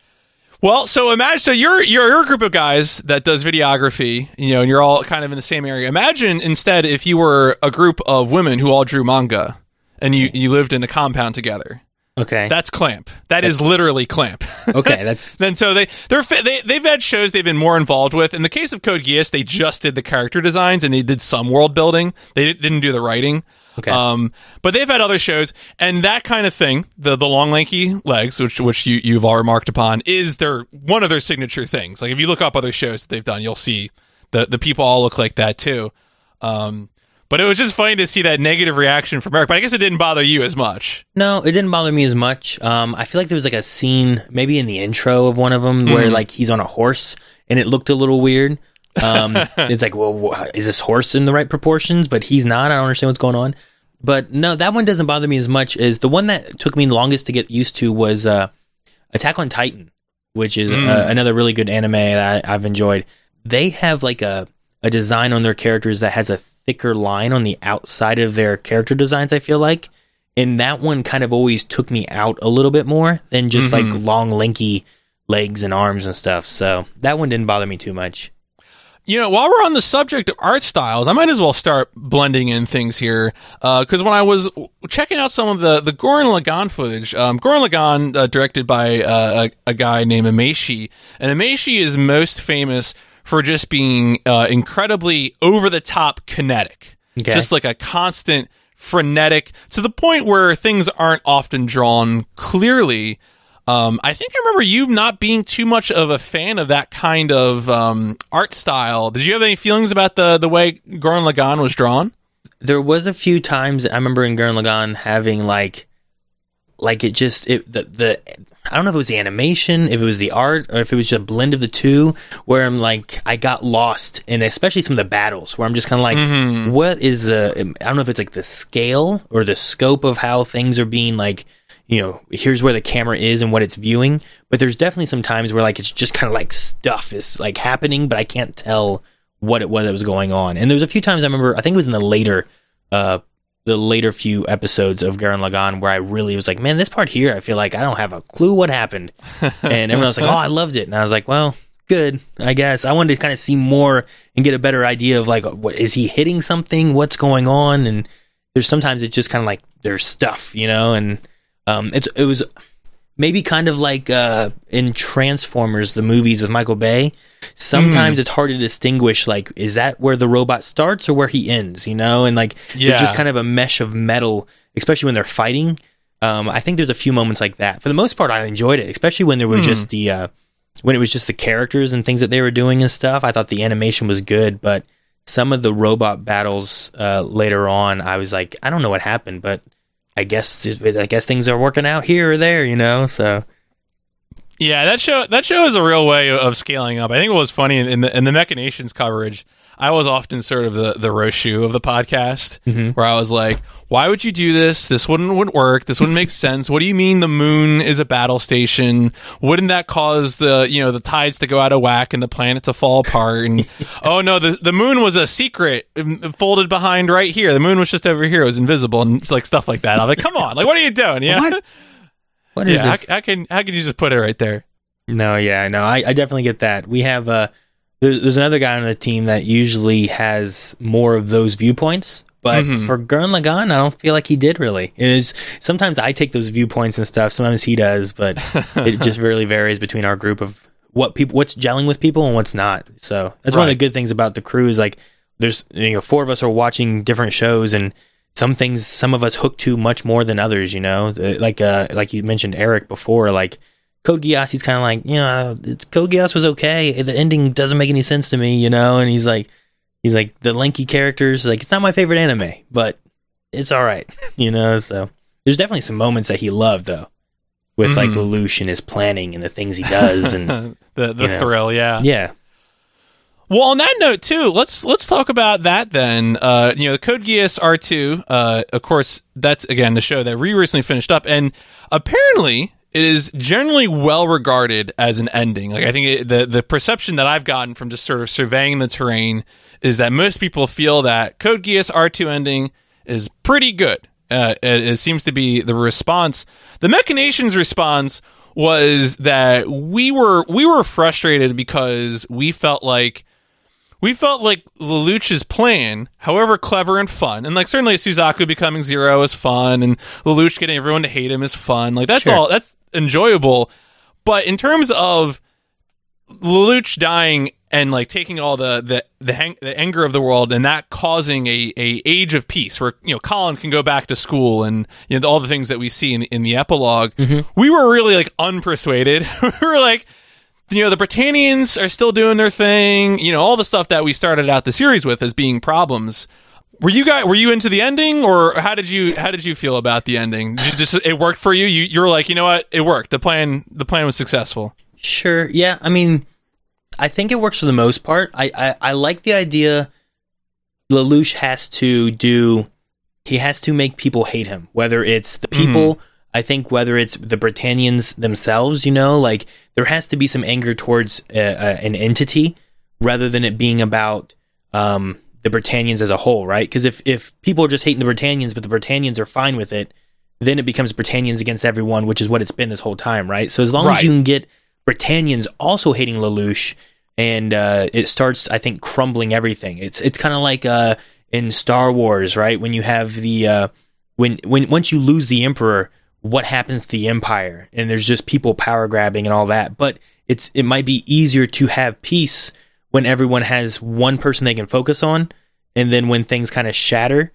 Speaker 1: Well, so imagine so you're you're you're a group of guys that does videography, you know, and you're all kind of in the same area. Imagine instead if you were a group of women who all drew manga and you you lived in a compound together.
Speaker 2: Okay,
Speaker 1: That's Clamp. That is literally Clamp.
Speaker 2: okay, that's
Speaker 1: then so they they're they they've had shows they've been more involved with. In the case of Code Geass, they just did the character designs and they did some world building. They didn't do the writing.
Speaker 2: Okay.
Speaker 1: Um, but they've had other shows, and that kind of thing, the the long lanky legs, which which you you've all remarked upon, is their one of their signature things. Like if you look up other shows that they've done, you'll see the the people all look like that too. Um, but it was just funny to see that negative reaction from Eric. But I guess it didn't bother you as much.
Speaker 2: no, it didn't bother me as much. Um, I feel like there was like a scene maybe in the intro of one of them where like he's on a horse and it looked a little weird. Um, it's like, well, is this horse in the right proportions? But he's not. I don't understand what's going on. But no, that one doesn't bother me as much as the one that took me longest to get used to was uh, Attack on Titan, which is uh, another really good anime that I, I've enjoyed. They have like a a design on their characters that has a thicker line on the outside of their character designs. I feel like, and that one kind of always took me out a little bit more than just like long, lanky legs and arms and stuff. So that one didn't bother me too much.
Speaker 1: You know, while we're on the subject of art styles, I might as well start blending in things here. Because when I was checking out some of the the Gurren Lagann footage, um, Gurren Lagann, uh, directed by uh, a, a guy named Imaishi, and Imaishi is most famous for just being uh, incredibly over the top kinetic,
Speaker 2: Okay.
Speaker 1: just like a constant frenetic to the point where things aren't often drawn clearly. Um, I think I remember you not being too much of a fan of that kind of um, art style. Did you have any feelings about the the way Gurren Lagann was drawn?
Speaker 2: there was a few times I remember in Gurren Lagann having like, like it just it the the I don't know if it was the animation, if it was the art, or if it was just a blend of the two. Where I'm like, I got lost, and especially some of the battles, where I'm just kind of like, what is uh, I don't know if it's like the scale or the scope of how things are being like. You know, here's where the camera is and what it's viewing. But there's definitely some times where like it's just kind of like stuff is like happening, but I can't tell what it was that was going on. And there was a few times I remember, I think it was in the later, uh, the later few episodes of Gurren Lagann where I really was like, man, this part here, I feel like I don't have a clue what happened. and everyone was like, oh, I loved it. And I was like, well, good, I guess. I wanted to kind of see more and get a better idea of like, what is he hitting something? What's going on? And there's sometimes it's just kind of like there's stuff, you know, and um, it's it was maybe kind of like uh, in Transformers, the movies with Michael Bay. Sometimes it's hard to distinguish, like, is that where the robot starts or where he ends, you know? And like,
Speaker 1: Yeah.
Speaker 2: there's just kind of a mesh of metal, especially when they're fighting. Um, I think there's a few moments like that. For the most part, I enjoyed it, especially when there was just the uh, when it was just the characters and things that they were doing and stuff. I thought the animation was good, but some of the robot battles uh, later on, I was like, I don't know what happened, but I guess I guess things are working out here or there, you know. So
Speaker 1: Yeah, that show that show is a real way of scaling up. I think it was funny in, the in the Mechanations coverage. I was often sort of the the Roshu of the podcast, where I was like, "Why would you do this? This wouldn't would work. This wouldn't make sense. What do you mean the moon is a battle station? Wouldn't that cause the you know the tides to go out of whack and the planet to fall apart? And oh no, the the moon was a secret um, folded behind right here. The moon was just over here. It was invisible and it's like stuff like that. I'm like, come on, like what are you doing? Yeah,
Speaker 2: What? what is
Speaker 1: yeah.
Speaker 2: this?
Speaker 1: How, how can how can you just put it right there?
Speaker 2: No, yeah, no, I, I definitely get that. We have uh, there's, there's another guy on the team that usually has more of those viewpoints, but for Gurren Lagann, I don't feel like he did really. It is sometimes I take those viewpoints and stuff. Sometimes he does, but it just really varies between our group of what people, what's gelling with people and what's not. So that's one of the good things about the crew is like there's you know four of us are watching different shows and. Some things, some of us hook to much more than others. You know, like uh, like you mentioned Eric before. Like Code Geass, he's kind of like, you know, it's, Code Geass was okay. The ending doesn't make any sense to me, you know. And he's like, he's like the lanky characters. Like it's not my favorite anime, but it's all right, you know. So there's definitely some moments that he loved though, with like
Speaker 1: Mhm.
Speaker 2: Lelouch and his planning and the things he does, and
Speaker 1: the the
Speaker 2: you know.
Speaker 1: thrill, yeah.
Speaker 2: yeah,
Speaker 1: Well, on that note too, let's let's talk about that then. Uh, you know, the Code Geass R two. Uh, of course, that's again the show that we recently finished up, and apparently it is generally well regarded as an ending. Like I think it, the the perception that I've gotten from just sort of surveying the terrain is that most people feel that Code Geass R two ending is pretty good. Uh, it, it seems to be the response. The Mechanations response was that we were we were frustrated because we felt like we felt like Lelouch's plan, however clever and fun, and like certainly Suzaku becoming zero is fun, and Lelouch getting everyone to hate him is fun. Like that's
Speaker 2: Sure.
Speaker 1: all that's enjoyable. But in terms of Lelouch dying and like taking all the the the, hang, the anger of the world and that causing a, a age of peace where you know Kallen can go back to school and you know all the things that we see in in the epilog mm-hmm. we were really like unpersuaded we were like you know the Britannians are still doing their thing. You know all the stuff that we started out the series with as being problems. Were you guys were you into the ending or how did you how did you feel about the ending? Did just it worked for you? You you were like you know what? It worked. The plan the plan was successful.
Speaker 2: Sure. Yeah. I mean, I think it works for the most part. I, I, I like the idea Lelouch has to do, he has to make people hate him, whether it's the mm-hmm. people, I think, whether it's the Britannians themselves, you know, like there has to be some anger towards uh, uh, an entity rather than it being about um, the Britannians as a whole, right? Because if, if people are just hating the Britannians, but the Britannians are fine with it, then it becomes Britannians against everyone, which is what it's been this whole time, right? So as long
Speaker 1: Right.
Speaker 2: as you can get Britannians also hating Lelouch, and uh, it starts, I think, crumbling everything. It's it's kind of like uh, in Star Wars, right? When you have the uh, when when once you lose the Emperor, what happens to the Empire? And there's just people power grabbing and all that. But it's it might be easier to have peace when everyone has one person they can focus on, and then when things kind of shatter,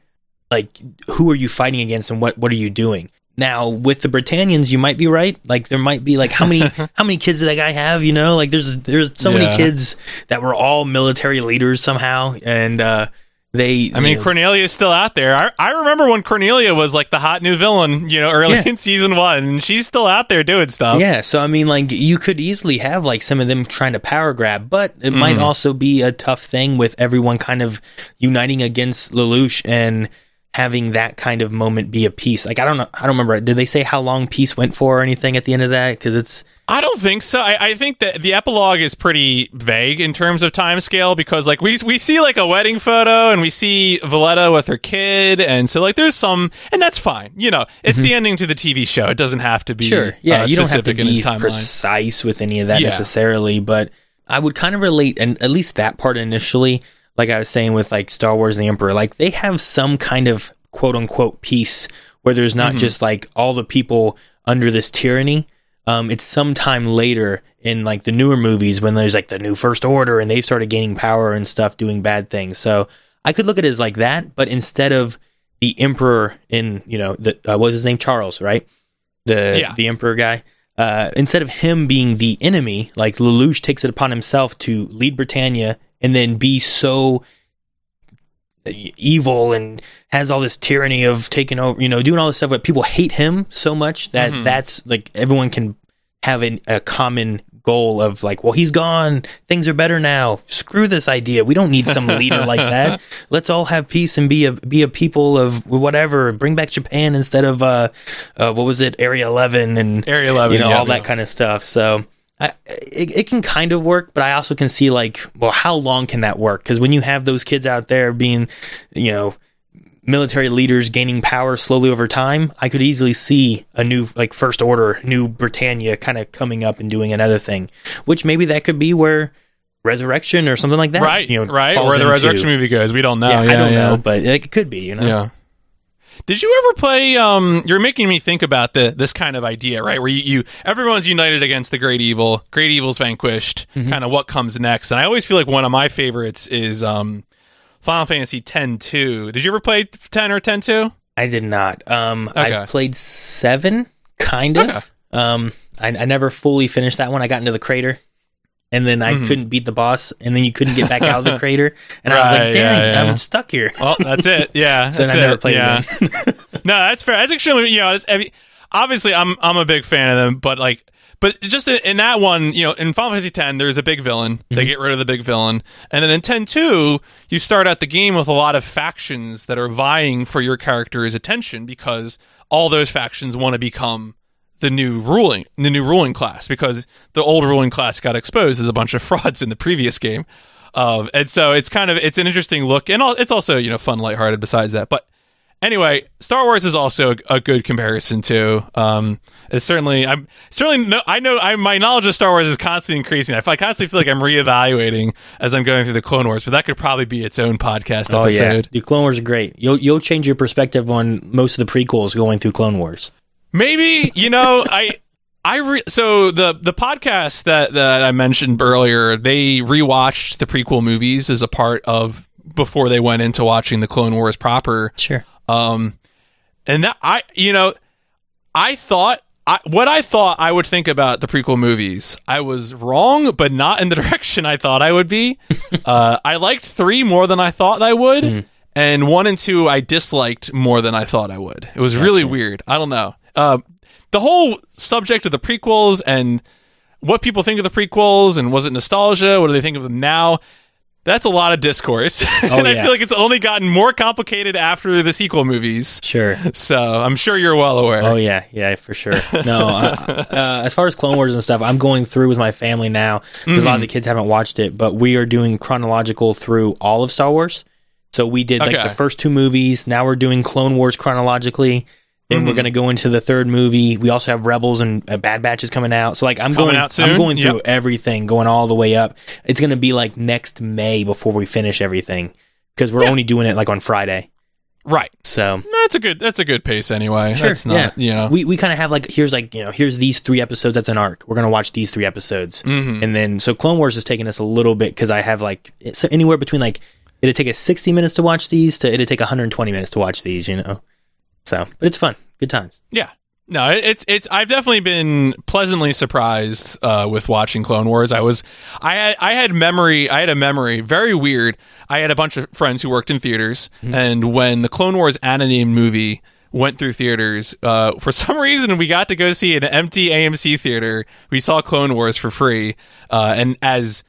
Speaker 2: like who are you fighting against and what what are you doing? Now with the Britannians, you might be right. Like there might be like how many how many kids did that guy have? You know, like there's there's so
Speaker 1: Yeah.
Speaker 2: many kids that were all military leaders somehow, and uh, they.
Speaker 1: I mean, Cornelia is still out there. I, I remember when Cornelia was like the hot new villain, you know, early
Speaker 2: Yeah.
Speaker 1: in season one. And she's still out there doing stuff.
Speaker 2: Yeah, so I mean, like you could easily have like some of them trying to power grab, but it might
Speaker 1: Mm-hmm.
Speaker 2: also be a tough thing with everyone kind of uniting against Lelouch and having that kind of moment be a peace. Like I don't know, I don't remember. Did they say how long peace went for or anything at the end of that? Because it's
Speaker 1: I don't think so. I, I think that the epilogue is pretty vague in terms of time scale because like we we see like a wedding photo and we see Villetta with her kid and so like there's some and that's fine. You know, it's the ending to the TV show. It doesn't have to be
Speaker 2: Mm-hmm. sure, yeah,
Speaker 1: uh,
Speaker 2: you don't have to
Speaker 1: specific in its
Speaker 2: be precise with any of that
Speaker 1: Yeah.
Speaker 2: necessarily, but I would kind of relate, and at least that part initially, like I was saying with like Star Wars and the Emperor, like they have some kind of quote unquote peace where there's not just like all the people under this tyranny. Um, it's sometime later in like the newer movies when there's like the new First Order and they've started gaining power and stuff, doing bad things. So I could look at it as like that, but instead of the Emperor in you know the uh, what was his name Charles, right? The
Speaker 1: Yeah.
Speaker 2: the Emperor guy. Uh, instead of him being the enemy, like Lelouch takes it upon himself to lead Britannia and then be so evil and has all this tyranny of taking over, you know, doing all this stuff. But people hate him so much that
Speaker 1: Mhm.
Speaker 2: that's like everyone can have an, a common goal of like, well, he's gone, things are better now. Screw this idea. We don't need some leader like that. Let's all have peace and be a be a people of whatever. Bring back Japan instead of uh, uh what was it, Area Eleven and
Speaker 1: Area 11,
Speaker 2: you know,
Speaker 1: yeah,
Speaker 2: all that kind of stuff. So. I, it, it can kind of work, but I also can see like, well, how long can that work? Because when you have those kids out there being, you know, military leaders gaining power slowly over time, I could easily see a new like first order, new Britannia kind of coming up and doing another thing, which maybe that could be where resurrection or something like that,
Speaker 1: right,
Speaker 2: You know,
Speaker 1: right. Where the resurrection movie goes, we don't know.
Speaker 2: Yeah,
Speaker 1: Yeah,
Speaker 2: I don't
Speaker 1: yeah.
Speaker 2: know, but it could be, you know.
Speaker 1: Yeah. Did you ever play? Um, you're making me think about the this kind of idea, right? Where you, you everyone's united against the great evil, great evil's vanquished.
Speaker 2: Mm-hmm.
Speaker 1: Kind of what comes next, and I always feel like one of my favorites is um, Final Fantasy X-2. Did you ever play ten or X-2?
Speaker 2: I did not. Um,
Speaker 1: Okay.
Speaker 2: I've played seven, kind of.
Speaker 1: Okay.
Speaker 2: Um, I, I never fully finished that one. I got into the crater, and then
Speaker 1: Mm-hmm.
Speaker 2: I couldn't beat the boss, and then you couldn't get back out of the crater, and I was like,
Speaker 1: yeah,
Speaker 2: "Dang,
Speaker 1: yeah.
Speaker 2: I'm stuck here."
Speaker 1: Well, that's it. Yeah,
Speaker 2: So
Speaker 1: that's
Speaker 2: I never
Speaker 1: it.
Speaker 2: played
Speaker 1: yeah. no, that's fair. That's extremely. You know, obviously, I'm I'm a big fan of them, but like. But just in, in that one, you know, in Final Fantasy X, there's a big villain.
Speaker 2: Mm-hmm.
Speaker 1: They get rid of the big villain, and then in Ten Two, you start out the game with a lot of factions that are vying for your character's attention because all those factions want to become the new ruling, the new ruling class, because the old ruling class got exposed as a bunch of frauds in the previous game. Um, and so it's kind of it's an interesting look, and al- it's also you know fun, lighthearted. Besides that, but anyway, Star Wars is also a, a good comparison too. Um, it's certainly I'm certainly no, I know I my knowledge of Star Wars is constantly increasing. I, I constantly feel like I'm reevaluating as I'm going through the Clone Wars, but that could probably be its own podcast
Speaker 2: Oh yeah, the Clone Wars are great. You'll you'll change your perspective on most of the prequels going through Clone Wars.
Speaker 1: Maybe you know I. I re- so the the podcast that that I mentioned earlier, they rewatched the prequel movies as a part of before they went into watching the Clone Wars proper.
Speaker 2: Sure.
Speaker 1: Um, and that I, you know, I thought I, what I thought I would think about the prequel movies. I was wrong, but not in the direction I thought I would be. uh, I liked three more than I thought I would, and one and two I disliked more than I thought I would. It was really weird. I don't know. Uh, the whole subject of the prequels and what people think of the prequels and was it nostalgia? What do they think of them now? That's a lot of discourse, and I
Speaker 2: yeah.
Speaker 1: feel like it's only gotten more complicated after the sequel movies.
Speaker 2: Sure.
Speaker 1: So I'm sure you're well aware.
Speaker 2: Oh yeah, yeah, for sure. No, uh, uh, as far as Clone Wars and stuff, I'm going through with my family now because a lot of the kids haven't watched it, but we are doing chronological through all of Star Wars. So we did like
Speaker 1: Okay.
Speaker 2: the first two movies. Now we're doing Clone Wars chronologically. Then
Speaker 1: Mm-hmm.
Speaker 2: we're gonna go into the third movie. We also have Rebels and uh, Bad Batch is coming out. So like I'm
Speaker 1: Coming
Speaker 2: going,
Speaker 1: out soon?
Speaker 2: I'm going through
Speaker 1: Yep.
Speaker 2: everything, going all the way up. It's gonna be like next May before we finish everything because we're
Speaker 1: Yeah.
Speaker 2: only doing it like on Friday.
Speaker 1: Right.
Speaker 2: So
Speaker 1: That's a good. That's a good pace anyway.
Speaker 2: Sure,
Speaker 1: That's not. You know.
Speaker 2: we we kind of have like here's like you know here's these three episodes that's an arc. We're gonna watch these three episodes,
Speaker 1: Mhm.
Speaker 2: and then so Clone Wars is taking us a little bit because I have like it's anywhere between like it'd take us 60 minutes to watch these to it'd take 120 minutes to watch these. You know, so but it's fun, good times.
Speaker 1: Yeah. No, it's it's. I've definitely been pleasantly surprised uh, with watching Clone Wars. I was, I had, I had memory. I had a memory very weird. I had a bunch of friends who worked in theaters, and when the Clone Wars animated movie went through theaters, uh, for some reason we got to go see an empty AMC theater. We saw Clone Wars for free, uh, and as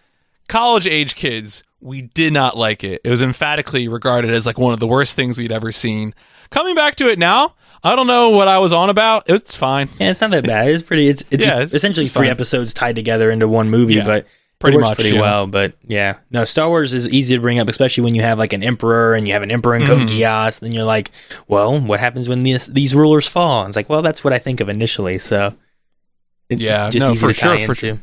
Speaker 1: college age kids, we did not like it. It was emphatically regarded as like one of the worst things we'd ever seen. Coming back to it now, I don't know what I was on about. It's fine.
Speaker 2: Yeah, it's not that bad. It's pretty. It's it's,
Speaker 1: Yeah, it's-
Speaker 2: essentially
Speaker 1: it's
Speaker 2: three
Speaker 1: fine.
Speaker 2: episodes tied together into one movie,
Speaker 1: Yeah,
Speaker 2: but
Speaker 1: pretty much,
Speaker 2: pretty
Speaker 1: yeah.
Speaker 2: well. But yeah, no, Star Wars is easy to bring up, especially when you have like an emperor and you have an emperor in
Speaker 1: Mm-hmm.
Speaker 2: Then you're like, well, what happens when these these rulers fall? And it's like, well, that's what I think of initially. So it-
Speaker 1: Yeah,
Speaker 2: just
Speaker 1: no, for sure, for
Speaker 2: into.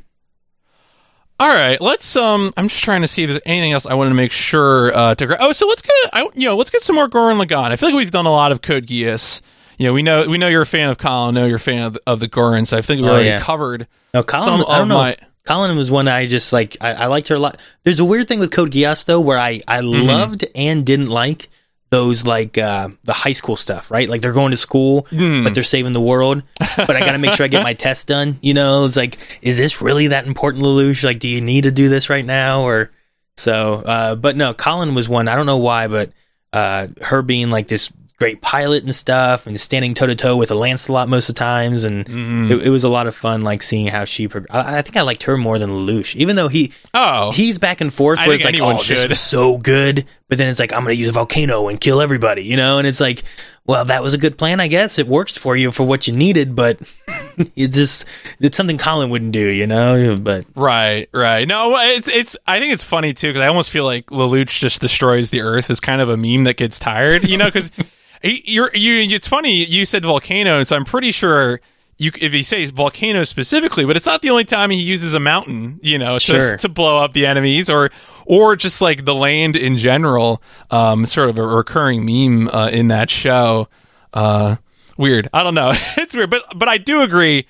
Speaker 1: All right, let's. Um, I'm just trying to see if there's anything else I wanted to make sure uh, to. Gra- oh, so let's get. I, you know, let's get some more Gurren Lagann. I feel like we've done a lot of Code Geass. You know, we know we know you're a fan of Kallen. Know you're a fan of, of the Goran. So I think we
Speaker 2: Oh,
Speaker 1: already
Speaker 2: yeah.
Speaker 1: covered.
Speaker 2: No, Kallen.
Speaker 1: Some
Speaker 2: I don't know.
Speaker 1: my-
Speaker 2: Kallen was one I just like. I, I liked her a lot. There's a weird thing with Code Geass though, where I I
Speaker 1: Mm-hmm.
Speaker 2: loved and didn't like those like uh, the high school stuff. Right, like they're going to school,
Speaker 1: Hmm.
Speaker 2: but they're saving the world. But I got to make sure I get my test done. You know, it's like, is this really that important, Lelouch? Like, do you need to do this right now? Or so. Uh, but no, Kallen was one. I don't know why, but uh, her being like this great pilot and stuff, and standing toe to toe with a Lancelot most of the times, and
Speaker 1: Mm-hmm.
Speaker 2: it, it was a lot of fun, like seeing how she. Prog- I, I think I liked her more than Lelouch, even though he
Speaker 1: Oh,
Speaker 2: he's back and forth
Speaker 1: I
Speaker 2: where
Speaker 1: think
Speaker 2: it's like, oh, this
Speaker 1: should.
Speaker 2: was so good, but then it's like, I'm going to use a volcano and kill everybody, you know? And it's like, well, that was a good plan, I guess. It works for you for what you needed, but it's just, it's something Kallen wouldn't do, you know? But
Speaker 1: Right, right. No, it's it's. I think it's funny too because I almost feel like Lelouch just destroys the Earth is kind of a meme that gets tired. You know, because you're you. It's funny you said volcano, so I'm pretty sure you if you say volcano specifically, but it's not the only time he uses a mountain. You know, to,
Speaker 2: Sure.
Speaker 1: to blow up the enemies or or just like the land in general. Um, sort of a recurring meme uh, in that show. Uh, weird. I don't know. it's weird, but but I do agree.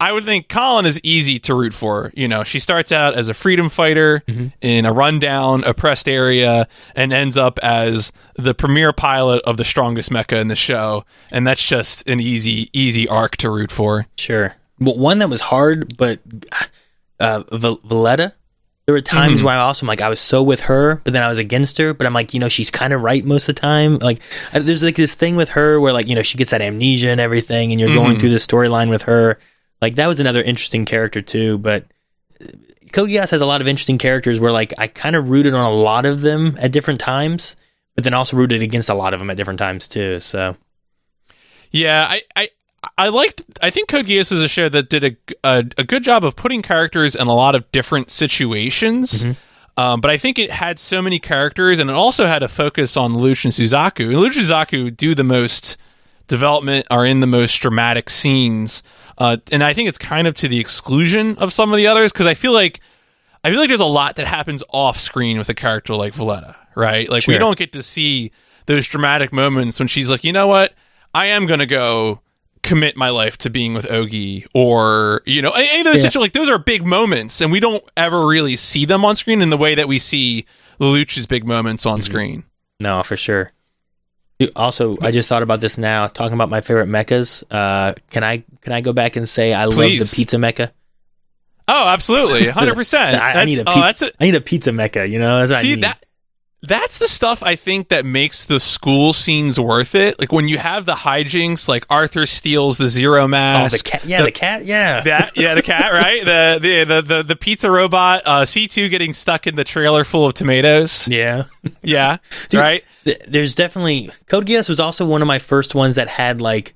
Speaker 1: I would think Kallen is easy to root for. You know, she starts out as a freedom fighter in a rundown, oppressed area, and ends up as the premier pilot of the strongest mecha in the show. And that's just an easy, easy arc to root for.
Speaker 2: sure. But one that was hard, but uh, Val- Villetta, there were times where I also am like, I was so with her, but then I was against her, but I'm like, you know, she's kind of right most of the time. Like, uh, there's like this thing with her where, like, you know, she gets that amnesia and everything, and you're going through the storyline with her. Like, that was another interesting character, too. But uh, Code Geass has a lot of interesting characters where, like, I kind of rooted on a lot of them at different times, but then also rooted against a lot of them at different times, too. So,
Speaker 1: Yeah, I, I, I liked. I think Code Geass is a show that did a, a, a good job of putting characters in a lot of different situations. Um, but I think it had so many characters, and it also had a focus on Lelouch and Suzaku. And Lelouch and Suzaku do the most development, are in the most dramatic scenes, uh, and I think it's kind of to the exclusion of some of the others because I feel like I feel like there's a lot that happens off screen with a character like Villetta, right? Like we don't get to see those dramatic moments when she's like, you know what, I am gonna go commit my life to being with Ogi, or you know, any of those
Speaker 2: Yeah.
Speaker 1: situations. Like those are big moments, and we don't ever really see them on screen in the way that we see Lelouch's big moments on
Speaker 2: Mm-hmm.
Speaker 1: screen.
Speaker 2: No, for sure. Also, I just thought about this now. Talking about my favorite mechas. Uh, can I can I go back and say I love the pizza mecha?
Speaker 1: Oh, absolutely, hundred percent.
Speaker 2: I, I need a
Speaker 1: oh, that's it.
Speaker 2: I need a pizza mecha. You know, that's what I
Speaker 1: See that that's the stuff I think that makes the school scenes worth it. Like when you have the hijinks, like Arthur steals the zero mask.
Speaker 2: Oh, the cat. Yeah, the, cat. Yeah.
Speaker 1: that yeah, the cat, right? The the the the, the pizza robot, uh, C two getting stuck in the trailer full of tomatoes.
Speaker 2: yeah.
Speaker 1: Yeah,
Speaker 2: Dude,
Speaker 1: right.
Speaker 2: Th- There's definitely Code Geass was also one of my first ones that had like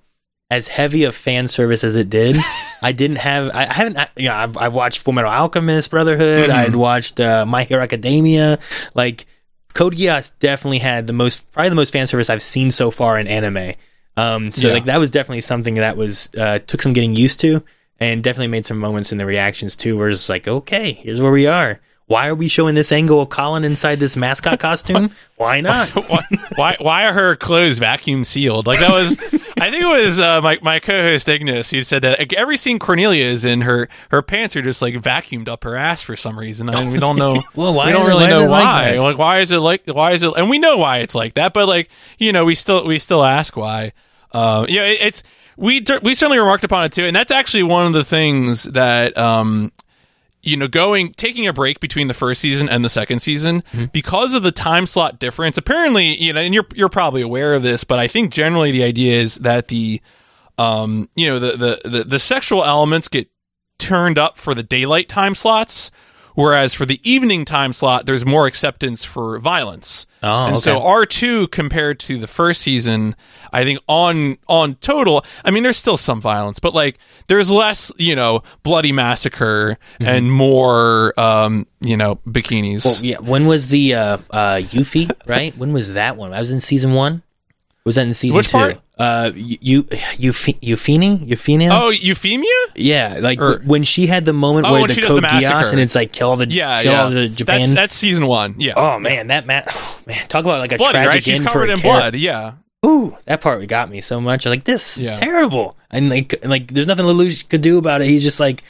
Speaker 2: as heavy of fan service as it did. I didn't have. I I haven't. I, you know, I've, I've watched Full Metal Alchemist Brotherhood.
Speaker 1: Mhm.
Speaker 2: I'd watched uh, My Hero Academia. Like Code Geass definitely had the most, probably the most fan service I've seen so far in anime. Um, so
Speaker 1: Yeah.
Speaker 2: like that was definitely something that was uh, took some getting used to, and definitely made some moments in the reactions too, where it's like, okay, here's where we are. Why are we showing this angle of Kallen inside this mascot costume? Why not?
Speaker 1: why, why why are her clothes vacuum sealed? Like that was, I think it was uh, my my co-host Ignis who said that like, every scene Cornelia is in, her her pants are just like vacuumed up her ass for some reason. I mean, we don't know.
Speaker 2: Well, why
Speaker 1: we don't
Speaker 2: it-
Speaker 1: really
Speaker 2: why
Speaker 1: know
Speaker 2: it like
Speaker 1: why. Like, why is it like why is it? And we know why it's like that, but like you know, we still we still ask why. Uh, yeah, it, it's we we certainly remarked upon it too, and that's actually one of the things that um you know, going taking a break between the first season and the second season because of the time slot difference. Apparently, you know, and you're you're probably aware of this, but I think generally the idea is that the um, you know, the the the, the sexual elements get turned up for the daylight time slots, whereas for the evening time slot, there's more acceptance for violence.
Speaker 2: Oh,
Speaker 1: and so. R two compared to the first season, I think on on total, I mean, there's still some violence, but like there's less, you know, bloody massacre and more, um, you know, bikinis.
Speaker 2: Mm-hmm. Well, yeah. When was the uh, uh, Yuffie? Right? When was that one? I was in season one. Was that in season
Speaker 1: Which
Speaker 2: two?
Speaker 1: part?
Speaker 2: Uh, you, Euphini, Euphini, Euphemia.
Speaker 1: oh, euphemia?
Speaker 2: yeah, like
Speaker 1: or-
Speaker 2: when she had the moment
Speaker 1: Oh,
Speaker 2: where the Code Geass and it's like kill all the
Speaker 1: Yeah,
Speaker 2: kill
Speaker 1: yeah.
Speaker 2: all the Japan.
Speaker 1: That's that's season one. Yeah,
Speaker 2: oh man, that ma- man, talk about like a
Speaker 1: bloody
Speaker 2: tragic
Speaker 1: right. She's
Speaker 2: end
Speaker 1: covered in blood. Yeah.
Speaker 2: Ooh, that part got me so much. Like this
Speaker 1: Yeah.
Speaker 2: is terrible, and like like there's nothing Lelouch could do about it. He's just like,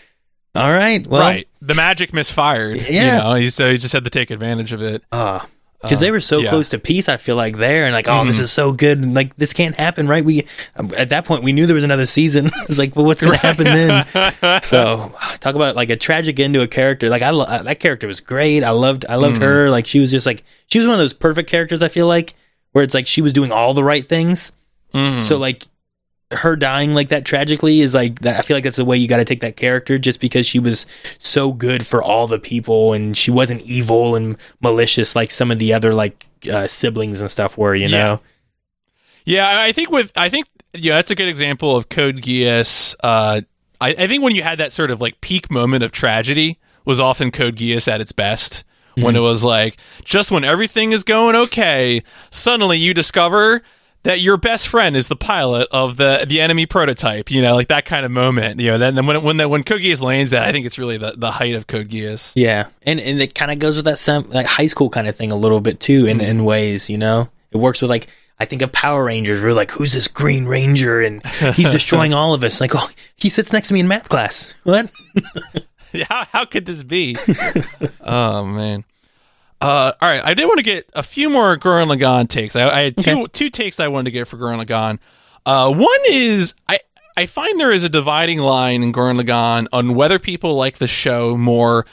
Speaker 2: all right, well,
Speaker 1: right. The magic misfired.
Speaker 2: Yeah.
Speaker 1: You know, so he just had to take advantage of it.
Speaker 2: Ah, because they were so
Speaker 1: yeah.
Speaker 2: close to peace. I feel like there and like, oh, this
Speaker 1: Mhm.
Speaker 2: is so good. And like, this can't happen, right? We um, at that point we knew there was another season. it's like, well, what's going to happen then? so talk about like a tragic end to a character. Like I lo- uh, that character was great. I loved I loved her. Like she was just like she was one of those perfect characters. I feel like where it's like she was doing all the right things.
Speaker 1: Mhm.
Speaker 2: So like her dying like that tragically is like that, I feel like that's the way you got to take that character just because she was so good for all the people and she wasn't evil and malicious like some of the other like uh, siblings and stuff were, you
Speaker 1: Yeah.
Speaker 2: know.
Speaker 1: Yeah, I I think with I think yeah, that's a good example of Code Geass. Uh, I, I think when you had that sort of like peak moment of tragedy was often Code Geass at its best. When it was like just when everything is going okay, suddenly you discover that your best friend is the pilot of the the enemy prototype. You know, like that kind of moment. You know, then then when when the, when Code Geass lands that, I think it's really the, the height of Code Geass.
Speaker 2: Yeah. And and it kind of goes with that some like high school kind of thing a little bit too in in ways, you know. It works with like I think of Power Rangers. We're like, who's this Green Ranger? And he's destroying all of us. Like, oh, he sits next to me in math class. What?
Speaker 1: how, how could this be? oh man. Uh, all right, I did want to get a few more Gurren Lagann takes. I, I had two
Speaker 2: Okay.
Speaker 1: two takes I wanted to get for Gurren Lagann. Uh, one is I I find there is a dividing line in Gurren Lagann on whether people like the show more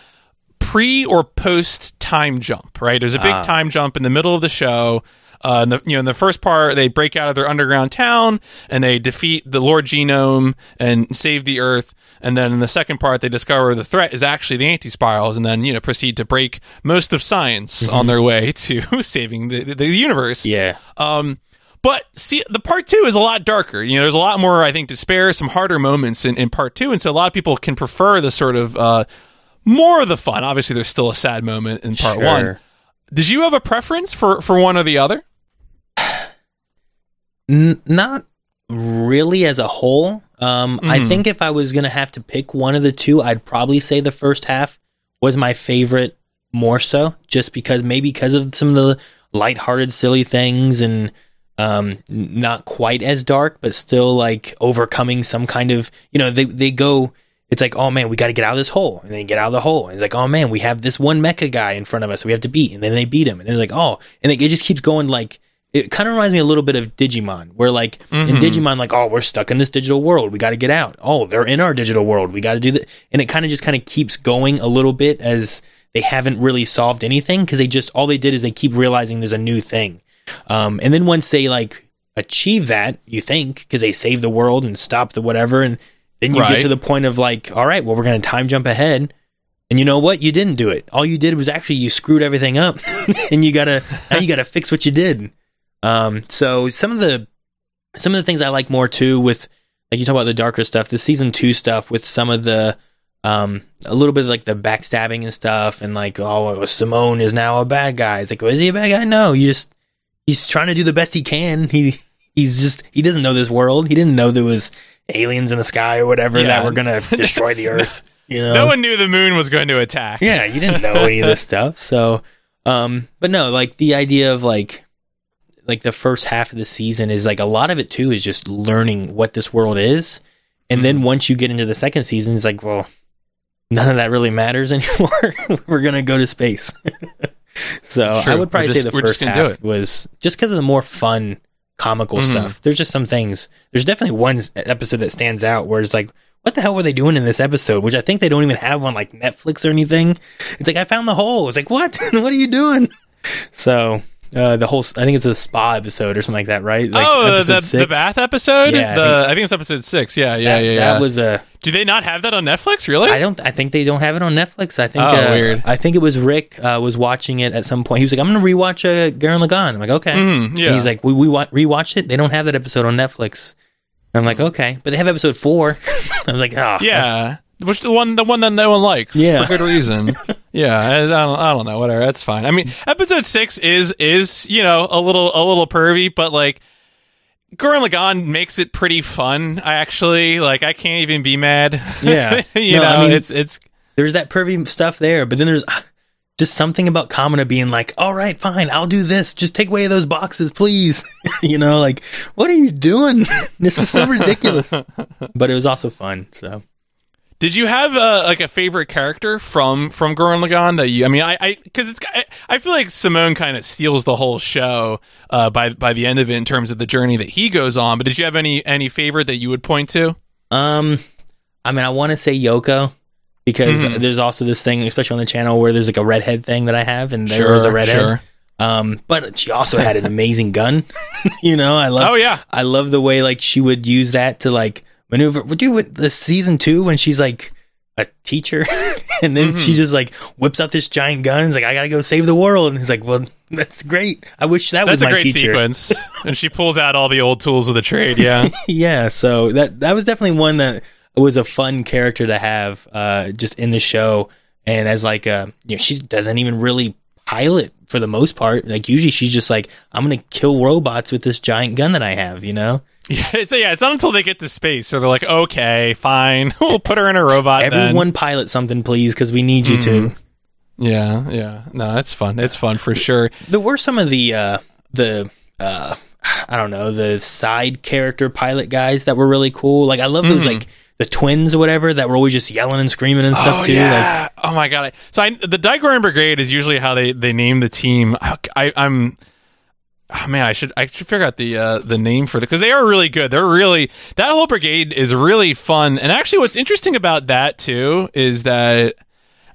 Speaker 1: pre or post time jump. Right, there's a big
Speaker 2: Ah.
Speaker 1: time jump in the middle of the show. Uh, in the, you know, in the first part, they break out of their underground town and they defeat the Lord Genome and save the Earth. And then in the second part, they discover the threat is actually the anti-spirals, and then you know proceed to break most of science on their way to saving the, the, the universe.
Speaker 2: Yeah.
Speaker 1: Um, but see, the part two is a lot darker. You know, there's a lot more, I think, despair, some harder moments in, in part two, and so a lot of people can prefer the sort of uh, more of the fun. Obviously, there's still a sad moment in part
Speaker 2: Sure.
Speaker 1: one. Did you have a preference for for one or the other?
Speaker 2: N- not really as a whole. Um, I
Speaker 1: Mhm.
Speaker 2: think if I was gonna have to pick one of the two, I'd probably say the first half was my favorite more so, just because maybe because of some of the lighthearted, silly things and um, not quite as dark, but still like overcoming some kind of you know they they go. It's like, oh man, we got to get out of this hole, and they get out of the hole. And it's like, oh man, we have this one mecha guy in front of us, we have to beat, and then they beat him, and they're like, oh, and it just keeps going like it kind of reminds me a little bit of Digimon, where like in
Speaker 1: Mhm.
Speaker 2: Digimon, like, oh, we're stuck in this digital world. We got to get out. Oh, they're in our digital world. We got to do that. And it kind of just kind of keeps going a little bit as they haven't really solved anything because they just, all they did is they keep realizing there's a new thing. Um, and then once they like achieve that, you think, because they save the world and stop the whatever. And then you
Speaker 1: Right.
Speaker 2: get to the point of like, all right, well, we're going to time jump ahead. And you know what? You didn't do it. All you did was actually you screwed everything up, and you gotta now you gotta fix what you did. Um, so some of the some of the things I like more too with like you talk about the darker stuff, the season two stuff with some of the um a little bit of like the backstabbing and stuff, and like oh Simon is now a bad guy. It's like was he a bad guy? No, you just he's trying to do the best he can. He he's just he doesn't know this world. He didn't know there was aliens in the sky or whatever
Speaker 1: Yeah.
Speaker 2: that were gonna destroy the Earth. You know,
Speaker 1: No one knew the moon was going to attack.
Speaker 2: yeah, you didn't know any of this stuff. So, um, but no, like the idea of like, like the first half of the season is like a lot of it too is just learning what this world is, and
Speaker 1: Mm-hmm.
Speaker 2: then once you get into the second season, it's like, well, none of that really matters anymore. We're gonna go to space. so I would probably
Speaker 1: We're
Speaker 2: say the first half was just because of the more fun comical
Speaker 1: Mhm.
Speaker 2: stuff. There's just some things. There's definitely one episode that stands out where it's like, what the hell were they doing in this episode? Which I think they don't even have on like Netflix or anything. It's like I found the hole. It's like what? what are you doing? So uh, the whole, I think it's a spa episode or something like that, right? Like
Speaker 1: oh, the, the bath episode.
Speaker 2: Yeah, I
Speaker 1: the, I think it's episode six. Yeah, yeah,
Speaker 2: That,
Speaker 1: yeah. yeah.
Speaker 2: that was a.
Speaker 1: Do they not have that on Netflix? Really?
Speaker 2: I don't. I think they don't have it on Netflix. I think.
Speaker 1: Oh,
Speaker 2: uh,
Speaker 1: weird.
Speaker 2: I think it was Rick uh, was watching it at some point. He was like, "I'm going to rewatch uh, Gurren Lagann." I'm like, "Okay."
Speaker 1: Mhm, yeah.
Speaker 2: And he's like, "We we wa- rewatched it. They don't have that episode on Netflix." I'm like, "Okay," but they have episode four. I was like, "Oh,
Speaker 1: yeah. Which the one, the one that no one likes,
Speaker 2: Yeah.
Speaker 1: for good reason. yeah, I, I don't, I don't know, whatever. That's fine. I mean, episode six is is you know a little a little pervy, but like Gurren Lagann makes it pretty fun. I actually like. I can't even be mad.
Speaker 2: Yeah.
Speaker 1: you
Speaker 2: No,
Speaker 1: know,
Speaker 2: I mean-
Speaker 1: it's it's
Speaker 2: there's that pervy stuff there, but then there's ah, just something about Kamina being like, "All right, fine, I'll do this. Just take away those boxes, please." you know, like, what are you doing? this is so ridiculous. but it was also fun. So
Speaker 1: Did you have uh, like a favorite character from from Gurren Lagann that you? I mean, I I because it's I, I feel like Simon kind of steals the whole show uh, by by the end of it in terms of the journey that he goes on. But did you have any any favorite that you would point to?
Speaker 2: Um, I mean, I want to say Yoko because
Speaker 1: Mhm.
Speaker 2: there's also this thing, especially on the channel, where there's like a redhead thing that I have, and there was a redhead.
Speaker 1: sure.
Speaker 2: Um, but she also had an amazing gun. you know, I love.
Speaker 1: Oh yeah,
Speaker 2: I love the way like she would use that to like maneuver. Would you with the season two when she's like a teacher, and then
Speaker 1: Mm-hmm.
Speaker 2: she just like whips out this giant gun. It's like I gotta go save the world, and he's like, well, that's great. I wish that
Speaker 1: that's
Speaker 2: was
Speaker 1: a
Speaker 2: my
Speaker 1: great
Speaker 2: teacher.
Speaker 1: sequence. and she pulls out all the old tools of the trade. Yeah,
Speaker 2: yeah, so that that was definitely one that was a fun character to have uh, just in the show. And as like uh, you know, she doesn't even really pilot for the most part. Like usually she's just like, I'm gonna kill robots with this giant gun that I have. You know,
Speaker 1: yeah. It's yeah. It's not until they get to space, so they're like, okay, fine, we'll put her in a robot. then.
Speaker 2: everyone pilot something, please, because we need you
Speaker 1: Mm-hmm.
Speaker 2: to.
Speaker 1: Yeah, yeah. No, it's fun. It's fun for sure.
Speaker 2: There were some of the uh, the uh, I don't know the side character pilot guys that were really cool. Like I love those
Speaker 1: Mm-hmm.
Speaker 2: like the twins or whatever that were always just yelling and screaming and stuff
Speaker 1: oh,
Speaker 2: too. Like
Speaker 1: Yeah. oh my god. So I, the Dai-Gurren Brigade is usually how they, they name the team. I, am Oh man, I should I should figure out the uh, the name for the because they are really good. They're really that whole brigade is really fun. And actually, what's interesting about that too is that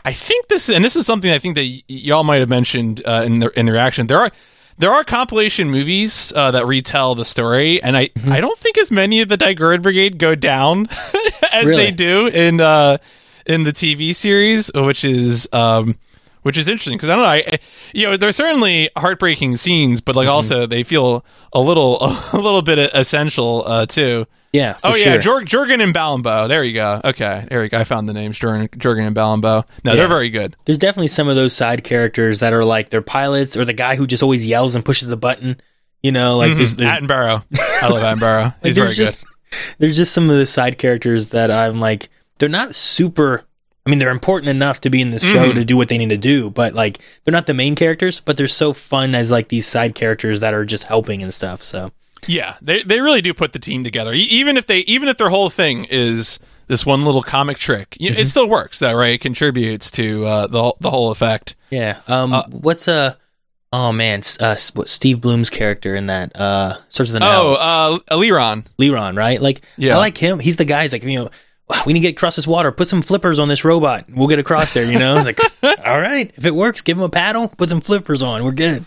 Speaker 1: I think this and this is something I think that y- y'all might have mentioned uh, in the in the reaction. There are there are compilation movies uh, that retell the story, and I I don't think as many of the Dai-Gurren Brigade go down as
Speaker 2: Really?
Speaker 1: they do in uh, in the TV series, which is um, which is interesting because I don't know, I, I- you know, there's certainly heartbreaking scenes, but like mm-hmm. also they feel a little a little bit essential uh, too.
Speaker 2: yeah,
Speaker 1: Oh yeah,
Speaker 2: sure.
Speaker 1: Jor- Jorgen and Balenbo. There you go. Okay, there you go. I found the names Jorgen, Jorgen and Balenbo. No,
Speaker 2: Yeah.
Speaker 1: they're very good.
Speaker 2: There's definitely some of those side characters that are like they're pilots or the guy who just always yells and pushes the button. You know, like mm-hmm. there's, there's
Speaker 1: Attenborough. I love Attenborough.
Speaker 2: like,
Speaker 1: He's very
Speaker 2: there's
Speaker 1: good.
Speaker 2: There's just some of the side characters that I'm like, they're not super. I mean, they're important enough to be in this show
Speaker 1: Mhm.
Speaker 2: to do what they need to do, but like, they're not the main characters. But they're so fun as like these side characters that are just helping and stuff. So
Speaker 1: Yeah, they they really do put the team together. Even if they even if their whole thing is this one little comic trick,
Speaker 2: Mm-hmm.
Speaker 1: it still works. That right? It contributes to uh, the the whole effect.
Speaker 2: yeah. Um,
Speaker 1: Uh,
Speaker 2: what's uh Oh man, uh, what Steve Blum's character in that uh starts with an
Speaker 1: Oh,
Speaker 2: L.
Speaker 1: uh, Leeron.
Speaker 2: Leeron, right? Like,
Speaker 1: Yeah.
Speaker 2: I like him. He's the guy. He's like, you know, "Wow, we need to get across this water. Put some flippers on this robot. We'll get across there. You know, it's like, all right, if it works, give him a paddle. Put some flippers on. We're good.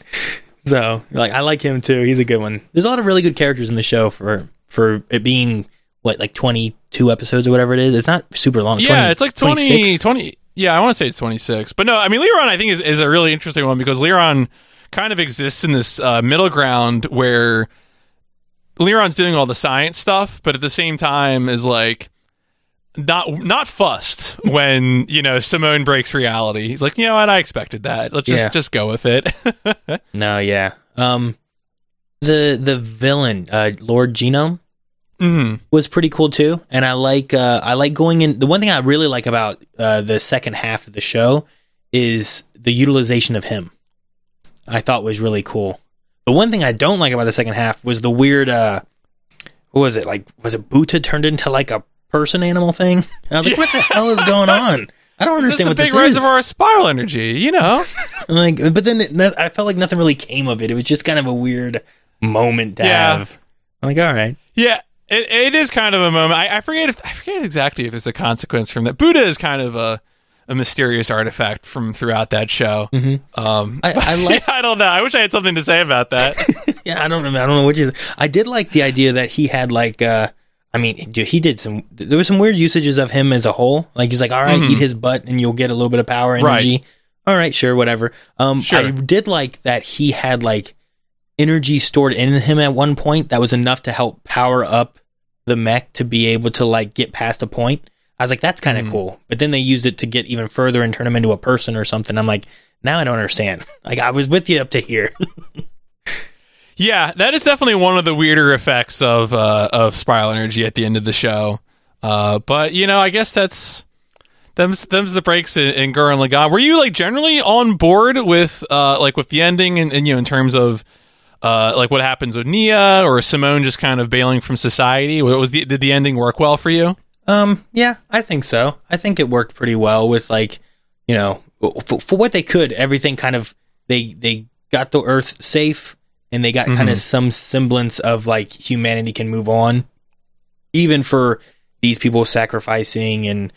Speaker 2: So, like, I like him too. He's a good one. There's a lot of really good characters in the show for for it being what like 22 episodes or whatever it is. It's not super long.
Speaker 1: Yeah,
Speaker 2: 20
Speaker 1: it's like 20,
Speaker 2: 26.
Speaker 1: 20 Yeah, I want to say it's twenty six, but no, I mean Leeron. I think is is a really interesting one because Leeron kind of exists in this uh, middle ground where Leeron's doing all the science stuff, but at the same time is like not not fussed when you know Simon breaks reality. He's like, you know what, I expected that. Let's just
Speaker 2: Yeah.
Speaker 1: just go with it.
Speaker 2: No, yeah. Um, the the villain, uh, Lord Genome,
Speaker 1: hmm
Speaker 2: was pretty cool too. And I like uh, I like going in. The one thing I really like about uh, the second half of the show is the utilization of him. I thought was really cool. The one thing I don't like about the second half was the weird. Uh, what was it like? Was it Boota turned into like a person animal thing? I was like, what the hell is going on? I don't
Speaker 1: This is
Speaker 2: understand
Speaker 1: the
Speaker 2: what
Speaker 1: big
Speaker 2: this is.
Speaker 1: reservoir of spiral energy, you know.
Speaker 2: Like, but then it, I felt like nothing really came of it. It was just kind of a weird moment to
Speaker 1: Yeah.
Speaker 2: have. I'm like, all right,
Speaker 1: Yeah, it, it is kind of a moment. I, I forget if I forget exactly if it's a consequence from that. Boota is kind of a a mysterious artifact from throughout that show.
Speaker 2: Mhm.
Speaker 1: Um,
Speaker 2: I, I like.
Speaker 1: I don't know. I wish I had something to say about that.
Speaker 2: yeah, I don't know. I don't know what you. I did like the idea that he had like. uh I mean, dude, he did some. There was some weird usages of him as a whole. Like he's like, all right,
Speaker 1: Mhm.
Speaker 2: eat his butt and you'll get a little bit of power
Speaker 1: Right.
Speaker 2: energy. All right, sure, whatever. Um,
Speaker 1: Sure.
Speaker 2: I did like that he had like energy stored in him at one point that was enough to help power up the mech to be able to like get past a point. I was like, that's kind of
Speaker 1: Mhm.
Speaker 2: cool. But then they used it to get even further and turn him into a person or something. I'm like, now I don't understand. Like I was with you up to here.
Speaker 1: yeah, that is definitely one of the weirder effects of uh, of spiral energy at the end of the show. Uh, but you know, I guess that's them's them's the breaks in, in Gurren Lagann. Were you like generally on board with uh like with the ending and, and you know in terms of uh like what happens with Nia or Simon just kind of bailing from society? Was the did the ending work well for you?
Speaker 2: Um, yeah, I think so. I think it worked pretty well with like, you know, for, for what they could, everything kind of they they got the Earth safe and they got kind
Speaker 1: Mhm.
Speaker 2: of some semblance of like humanity can move on, even for these people sacrificing and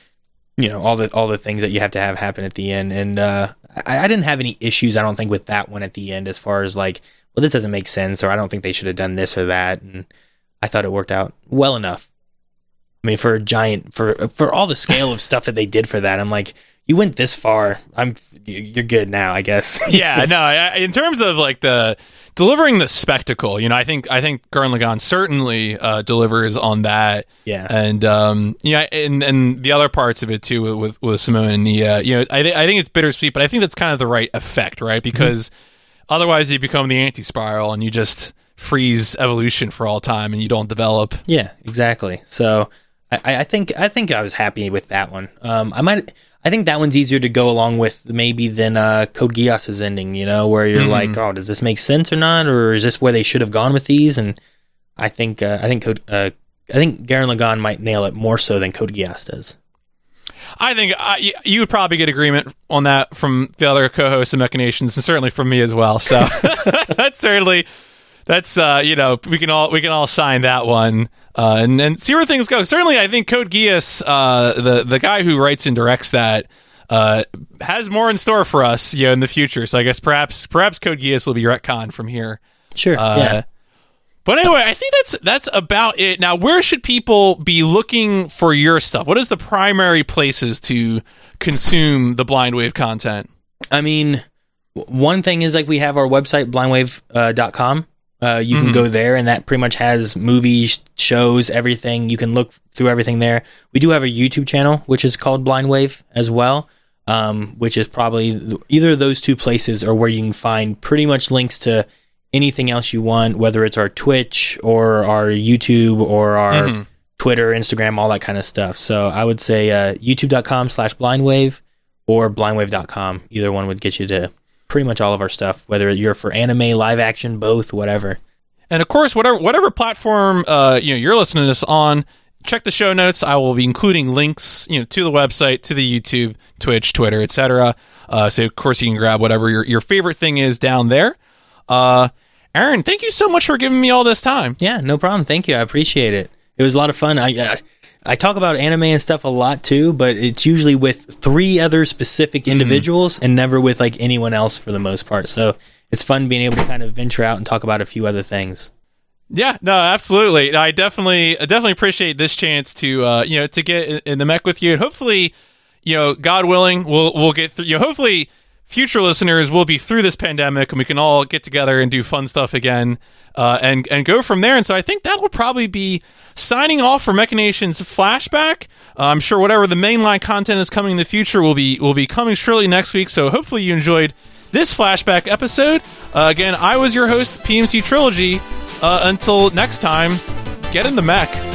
Speaker 2: you know all the all the things that you have to have happen at the end. And uh, I, I didn't have any issues. I don't think with that one at the end as far as like, well, this doesn't make sense, or I don't think they should have done this or that. And I thought it worked out well enough. I mean, for a giant, for for all the scale of stuff that they did for that, I'm like, you went this far. I'm, you're good now, I guess.
Speaker 1: yeah, no. I, in terms of like the delivering the spectacle, you know, I think I think Gurren Lagann certainly uh, delivers on that.
Speaker 2: yeah,
Speaker 1: and um, yeah, and and the other parts of it too with with Simon and Nia. You know, I th- I think it's bittersweet, but I think that's kind of the right effect, right? Because otherwise, you become the anti spiral and you just freeze evolution for all time, and you don't develop.
Speaker 2: yeah, exactly. So I, I think I think I was happy with that one. Um, I might. I think that one's easier to go along with maybe than uh, Code Geass's ending. You know, where you're
Speaker 1: Mhm.
Speaker 2: like, oh, does this make sense or not, or is this where they should have gone with these? And I think uh, I think Code. Uh, I think Gurren Lagann might nail it more so than Code Geass does.
Speaker 1: I think I, you would probably get agreement on that from the other co-hosts of Mechanations, and certainly from me as well. So that's certainly that's uh, you know we can all we can all sign that one uh, and and see where things go. Certainly, I think Code Geass, uh, the the guy who writes and directs that. Uh, has more in store for us, you know, in the future. So I guess perhaps perhaps Code Geass will be retcon from here.
Speaker 2: Sure.
Speaker 1: Uh,
Speaker 2: yeah.
Speaker 1: But anyway, I think that's that's about it. Now, where should people be looking for your stuff? What is the primary places to consume the Blind Wave content?
Speaker 2: I mean, one thing is like we have our website blindwave.com. Uh, you
Speaker 1: Mhm.
Speaker 2: can go there, and that pretty much has movies, shows, everything. You can look through everything there. We do have a YouTube channel, which is called Blind Wave as well, um, which is probably th- either of those two places are where you can find pretty much links to anything else you want, whether it's our Twitch or our YouTube or our
Speaker 1: Mhm.
Speaker 2: Twitter, Instagram, all that kind of stuff. So I would say uh, youtube.com slash blindwave or blindwave.com. Either one would get you to pretty much all of our stuff, whether you're for anime, live action, both, whatever.
Speaker 1: And of course, whatever whatever platform uh, you know you're listening to this on, check the show notes. I will be including links, you know, to the website, to the YouTube, Twitch, Twitter, etc. Uh, so of course you can grab whatever your, your favorite thing is down there. Uh, Aaron, thank you so much for giving me all this time.
Speaker 2: Yeah, no problem. Thank you. I appreciate it. It was a lot of fun. I, I I talk about anime and stuff a lot too, but it's usually with three other specific individuals and never with like anyone else for the most part. So it's fun being able to kind of venture out and talk about a few other things.
Speaker 1: Yeah, no, absolutely. I definitely, I definitely appreciate this chance to, uh, you know, to get in, in the mech with you, and hopefully, you know, God willing, we'll we'll get through. You know, hopefully, future listeners will be through this pandemic, and we can all get together and do fun stuff again, uh, and and go from there. And so, I think that will probably be signing off for Mechanations flashback. Uh, I'm sure whatever the mainline content is coming in the future will be will be coming shortly next week. So hopefully, you enjoyed this flashback episode. Uh, again, I was your host, PMC Trilogy. Uh, until next time, get in the mech.